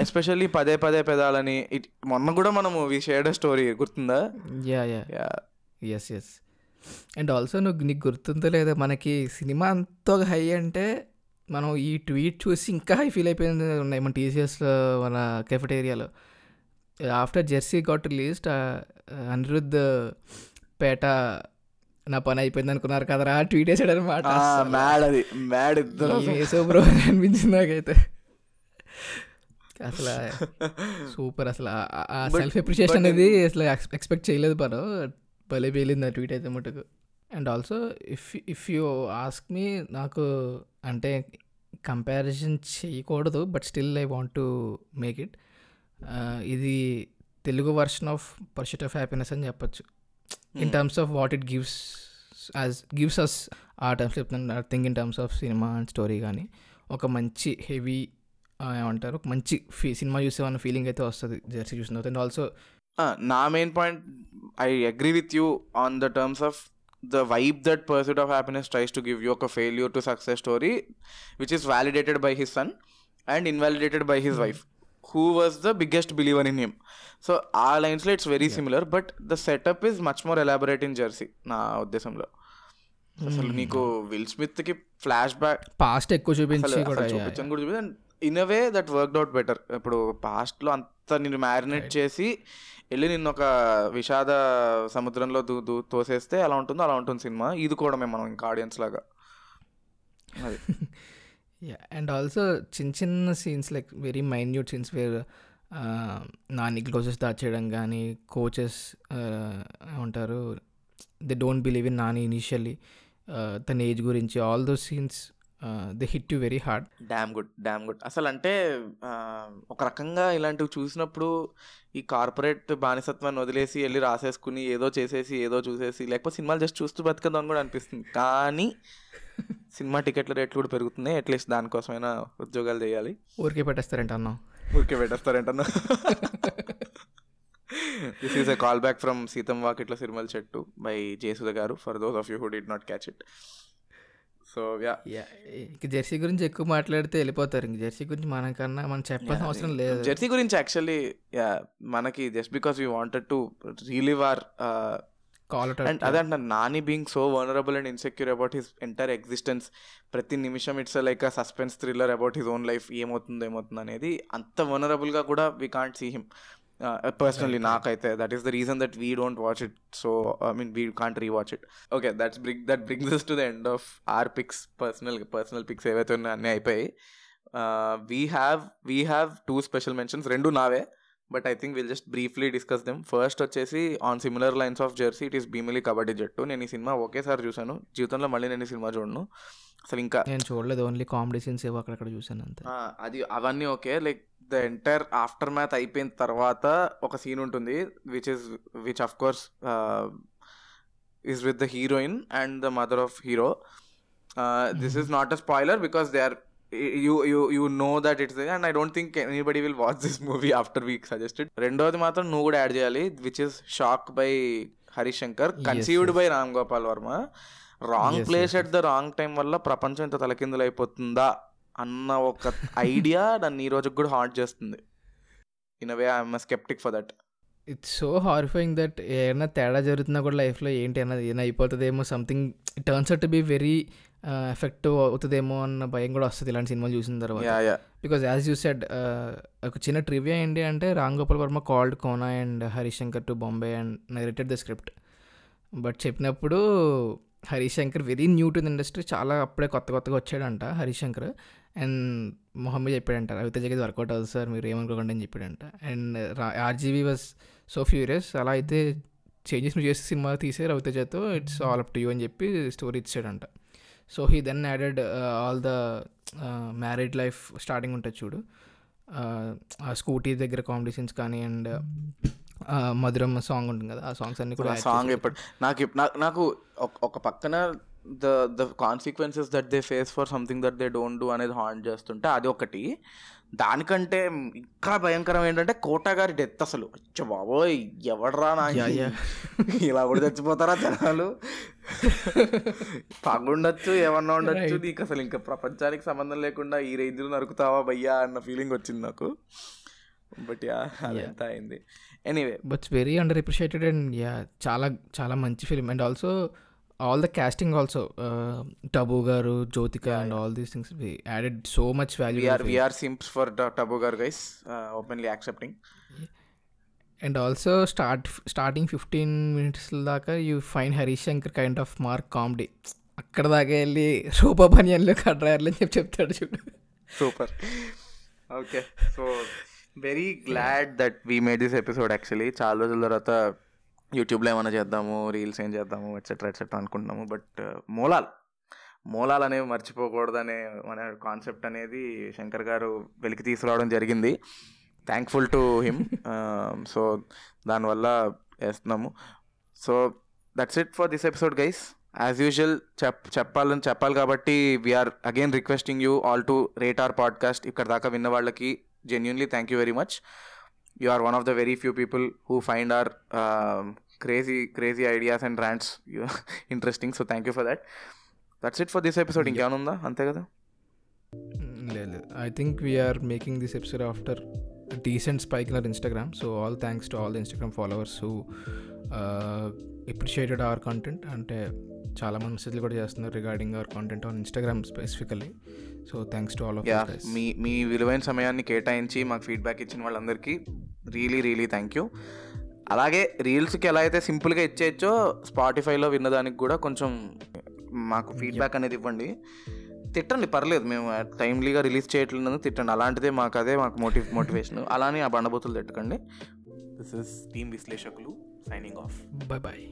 ఎస్పెషల్లీ పదే పదే పెదాలని ఇట్- మొన్న కూడా మనము వి షేర్డ్ స్టోరీ గుర్తుందా? Yeah yeah yeah yes yes and also నువ్వు నీకు గుర్తుందో లేదో మనకి సినిమా అంత హై అంటే మనం ఈ ట్వీట్ చూసి ఇంకా ఫీల్ అయిపోయింది ఉన్నాయి. మన టీసీఎస్లో మన కెఫెటేరియాలో after Jersey got released Anirudh Petta నా పని అయిపోయింది అనుకున్నారు కదరా ట్వీట్ వేసాడు అనమాట మ్యాడ్ అది. మ్యాడ్ ఇద్దరు. వేసో బ్రో అనిపించింది నాకైతే. అసలు సూపర్ అసలు. ఆ- సెల్ఫ్ అప్రిషియేషన్ అనేది అసలు ఎక్స్పెక్ట్ చేయలేదు పను. భలే పేలింది ఆ ట్వీట్ అయితే మటుకు. And also if if you ask me నాకు అంటే కంపారిజన్ చేయకూడదు but still I want to make it ఇది Telugu version of pursuit of happiness అని చెప్పొచ్చు. In terms of what it gives as gives us ఆ terms చెప్తున్నాను think in terms of cinema and story కానీ ఒక మంచి heavy ఏమంటారు? ఒక మంచి ఫీ సినిమా చూసేవన్న ఫీలింగ్ అయితే వస్తుంది. జెర్సీ చూసిన తర్వాత. అండ్ ఆల్సో నా main point I agree with you on the terms of the vibe that pursuit of happiness tries to give you ఒక failure to success story which is validated by his son and invalidated by his wife who was the biggest believer in him so ఆ లైన్స్లో it's very similar but the setup is much more elaborate in Jersey నా ఉద్దేశంలో. అసలు నీకు will స్మిత్కి flashback past ఎక్కువ చూపించి చూపించని కూడా చూపించి in a way that work out better ఇప్పుడు past లో అంత నిన్ను మ్యారినేట్ చేసి వెళ్ళి నిన్ను ఒక విషాద సముద్రంలో దూ దూ తోసేస్తే ఎలా ఉంటుందో అలా ఉంటుంది సినిమా. ఇది కూడా మేము మనం ఇంకా ఆడియన్స్ లాగా. అది. అండ్ ఆల్సో చిన్న చిన్న scenes like very minute scenes where Nani closes దాచేయడం కానీ కోచెస్ ఏమంటారు they don't believe in Nani initially తన ఏజ్ గురించి all those scenes they hit you very hard damn good damn good అసలు అంటే ఒక రకంగా ఇలాంటివి చూసినప్పుడు ఈ కార్పొరేట్ బానిసత్వాన్ని వదిలేసి వెళ్ళి రాసేసుకుని ఏదో చేసేసి ఏదో చూసేసి లేకపోతే సినిమాలు జస్ట్ చూస్తూ బతకదాం కూడా అనిపిస్తుంది. కానీ సినిమా టికెట్ల రేట్లు కూడా పెరుగుతున్నాయి. అట్లీస్ట్ దానికోసమైనా ఉద్యోగాలు చేయాలి. ఊరికే పెట్టేస్తారంట అన్నాం? ఊరికే పెట్టేస్తారేంటన్నా this is a callback from సీతం వాకిట్ల సిరిమల చెట్టు బై జేసుద గారు for those of you who did not catch it so yeah. ఇంక జెర్సీ గురించి ఎక్కువ మాట్లాడితే వెళ్ళిపోతారు. ఇంక జెర్సీ గురించి మనకన్నా మనం చెప్పాల్సిన అవసరం లేదు. జెర్సీ గురించి యాక్చువల్లీ యా మనకి just because we wanted to relive our call and అదే అంటున్నాను Nani being so vulnerable and insecure about his entire existence. ప్రతి నిమిషం it's like a suspense thriller about his own life ఏమవుతుంది ఏమవుతుంది అనేది అంత వనరబుల్గా కూడా we can't see him. Personally నాకైతే that is the reason that we don't watch it so I mean we can't rewatch it okay that's bring that brings to the end of our picks personal personal picks ఏవైతే ఉన్నాయో అన్నీ అయిపోయాయి. We have we have two special mentions రెండు నావే but I think will just briefly discuss them first వచ్చేసి on similar lines of Jersey it is Bheemili Kabaddi Jattu నేను ఈ cinema ఒకేసారి చూశాను. జీవితంలో మళ్ళీ నేను ఈ సినిమా చూడను. అసలు ఇంకా నేను చూడలేదు ఓన్లీ కామెడీ సీన్స్ ఏవో అక్కడక్కడ చూసాను అంతే. అది అవన్నీ okay. Like the entire aftermath అయిపోయిన తర్వాత ఒక సీన్ ఉంటుంది which is which of course is with the heroine and the mother of hero this is not a spoiler because they are you you you know that it's and I don't think anybody will watch this movie after week suggested రెండోది మాత్రం నువ్వు కూడా add చేయాలి which is shock by Harish Shankar Yes, conceived. By Ram Gopal Varma wrong place at the wrong time వల్ల ప్రపంచం ఇంత తలకిందులు అయిపోతుందా అన్న ఒక ఐడియా నన్ను ఈ రోజుకి కూడా హార్ట్ చేస్తుంది. In way I'm sceptical for that it's so horrifying that ఏమైనా తేడా జరుగుతున్నా కూడా లైఫ్లో ఏంటి అన్నది ఏమైనా అయిపోతుందేమో something turns out to be very effective అవుతుందేమో అన్న భయం కూడా వస్తుంది ఇలాంటి సినిమాలు చూసిన తర్వాత. బికాజ్ యాజ్ యూ సెడ్ ఒక చిన్న ట్రివియా ఏంటి అంటే Ram Gopal Varma called Kona and Harish Shankar to Bombay and narrated the script but చెప్పినప్పుడు Harish Shankar very new to the industry చాలా అప్పుడే కొత్త కొత్తగా వచ్చాడంట హరీష్ శంకర్ అండ్ మొహమ్మద్ చెప్పాడంట రవితేజకి ఇది వర్కౌట్ అవుతుంది సార్ మీరు ఏమనుకోకండి అని చెప్పాడంట. And RGV was so furious అలా అయితే చేంజెస్ నువ్వు చేసి సినిమా తీసే రవితేజతో it's all up to you అని చెప్పి story ఇచ్చాడంట. So he then added all the married life starting ఉంటుంది చూడు. Uh, ఆ స్కూటీ దగ్గర కాంపిటీషన్స్ కానీ అండ్ మధురం సాంగ్ ఉంటుంది కదా ఆ సాంగ్స్ అన్ని కూడా సాంగ్ ఎప్పుడు నాకు నాకు ఒక పక్కన the the consequences that they face for something that they don't do అనేది హాంట్ చేస్తుంటే అది ఒకటి. దానికంటే ఇంకా భయంకరం ఏంటంటే కోట గారి డెత్ అసలు. అచ్చ బాబోయ్ ఎవడరా నా. ఇలా కూడా చచ్చిపోతారా జనాలు? పగుండొచ్చు ఏమన్నా ఉండొచ్చు. నీకు అసలు ఇంకా ప్రపంచానికి సంబంధం లేకుండా ఈ రేంజ్లో నరుకుతావా భయ్యా అన్న ఫీలింగ్ వచ్చింది నాకు. బట్ యా అదంతా అయింది. Anyway but's very under appreciated and yeah చాలా చాలా మంచి film and also all the casting also Tabu గారు Jyothika and. All these things added so much value we're we're simps for Tabu గారు guys openly accepting and also start starting fifteen minutes దాకా you fine Harish Shankar kind of mark comedy అక్కడ దాకా వెళ్ళి రూపా బనియన్లు కడ్రాయర్లు అని చెప్పి చెప్తాడు చూడు. Super okay so very glad that we made this episode actually చాలా రోజుల తర్వాత యూట్యూబ్లో ఏమైనా చేద్దాము రీల్స్ ఏం చేద్దాము ఎట్సెట్రా ఎట్సెట్రా అనుకుంటున్నాము. బట్ మూలాలు మూలాలు అనేవి మర్చిపోకూడదనే మన కాన్సెప్ట్ అనేది శంకర్ గారు వెలికి తీసుకురావడం జరిగింది. థ్యాంక్ఫుల్ టు హిమ్ సో దానివల్ల వేస్తున్నాము. So that's it for this episode guys as usual చెప్ చెప్పాలని చెప్పాలి కాబట్టి we're again requesting you all to rate our podcast ఇక్కడ దాకా విన్న వాళ్ళకి genuinely thank you very much you are one of the very few people who find our crazy crazy ideas and rants interesting so thank you for that that's it for this episode ఇంకేమైనా ఉందా అంతే కదా లేదు I think we're making this episode after decent spike in Instagram so all thanks to all the Instagram followers who appreciated our content అంటే చాలామంది మెసేజ్లు కూడా చేస్తున్నారు regarding our content on Instagram specifically so thanks to all of మీ మీ విలువైన సమయాన్ని కేటాయించి మాకు ఫీడ్బ్యాక్ ఇచ్చిన వాళ్ళందరికీ రియలీ రియలీ థ్యాంక్ యూ అలాగే రీల్స్కి ఎలా అయితే సింపుల్గా ఇచ్చేయచ్చో స్పాటిఫైలో విన్నదానికి కూడా కొంచెం మాకు ఫీడ్బ్యాక్ అనేది ఇవ్వండి. తిట్టండి పర్లేదు. మేము టైమ్లీగా రిలీజ్ చేయట్లేదు తిట్టండి. అలాంటిదే మాకు అదే మాకు మోటివ్ మోటివేషన్ అలానే ఆ బండబూతులు తిట్టకండి. దిస్ ఇస్ టీమ్ విశ్లేషకులు సైనింగ్ ఆఫ్ బై బాయ్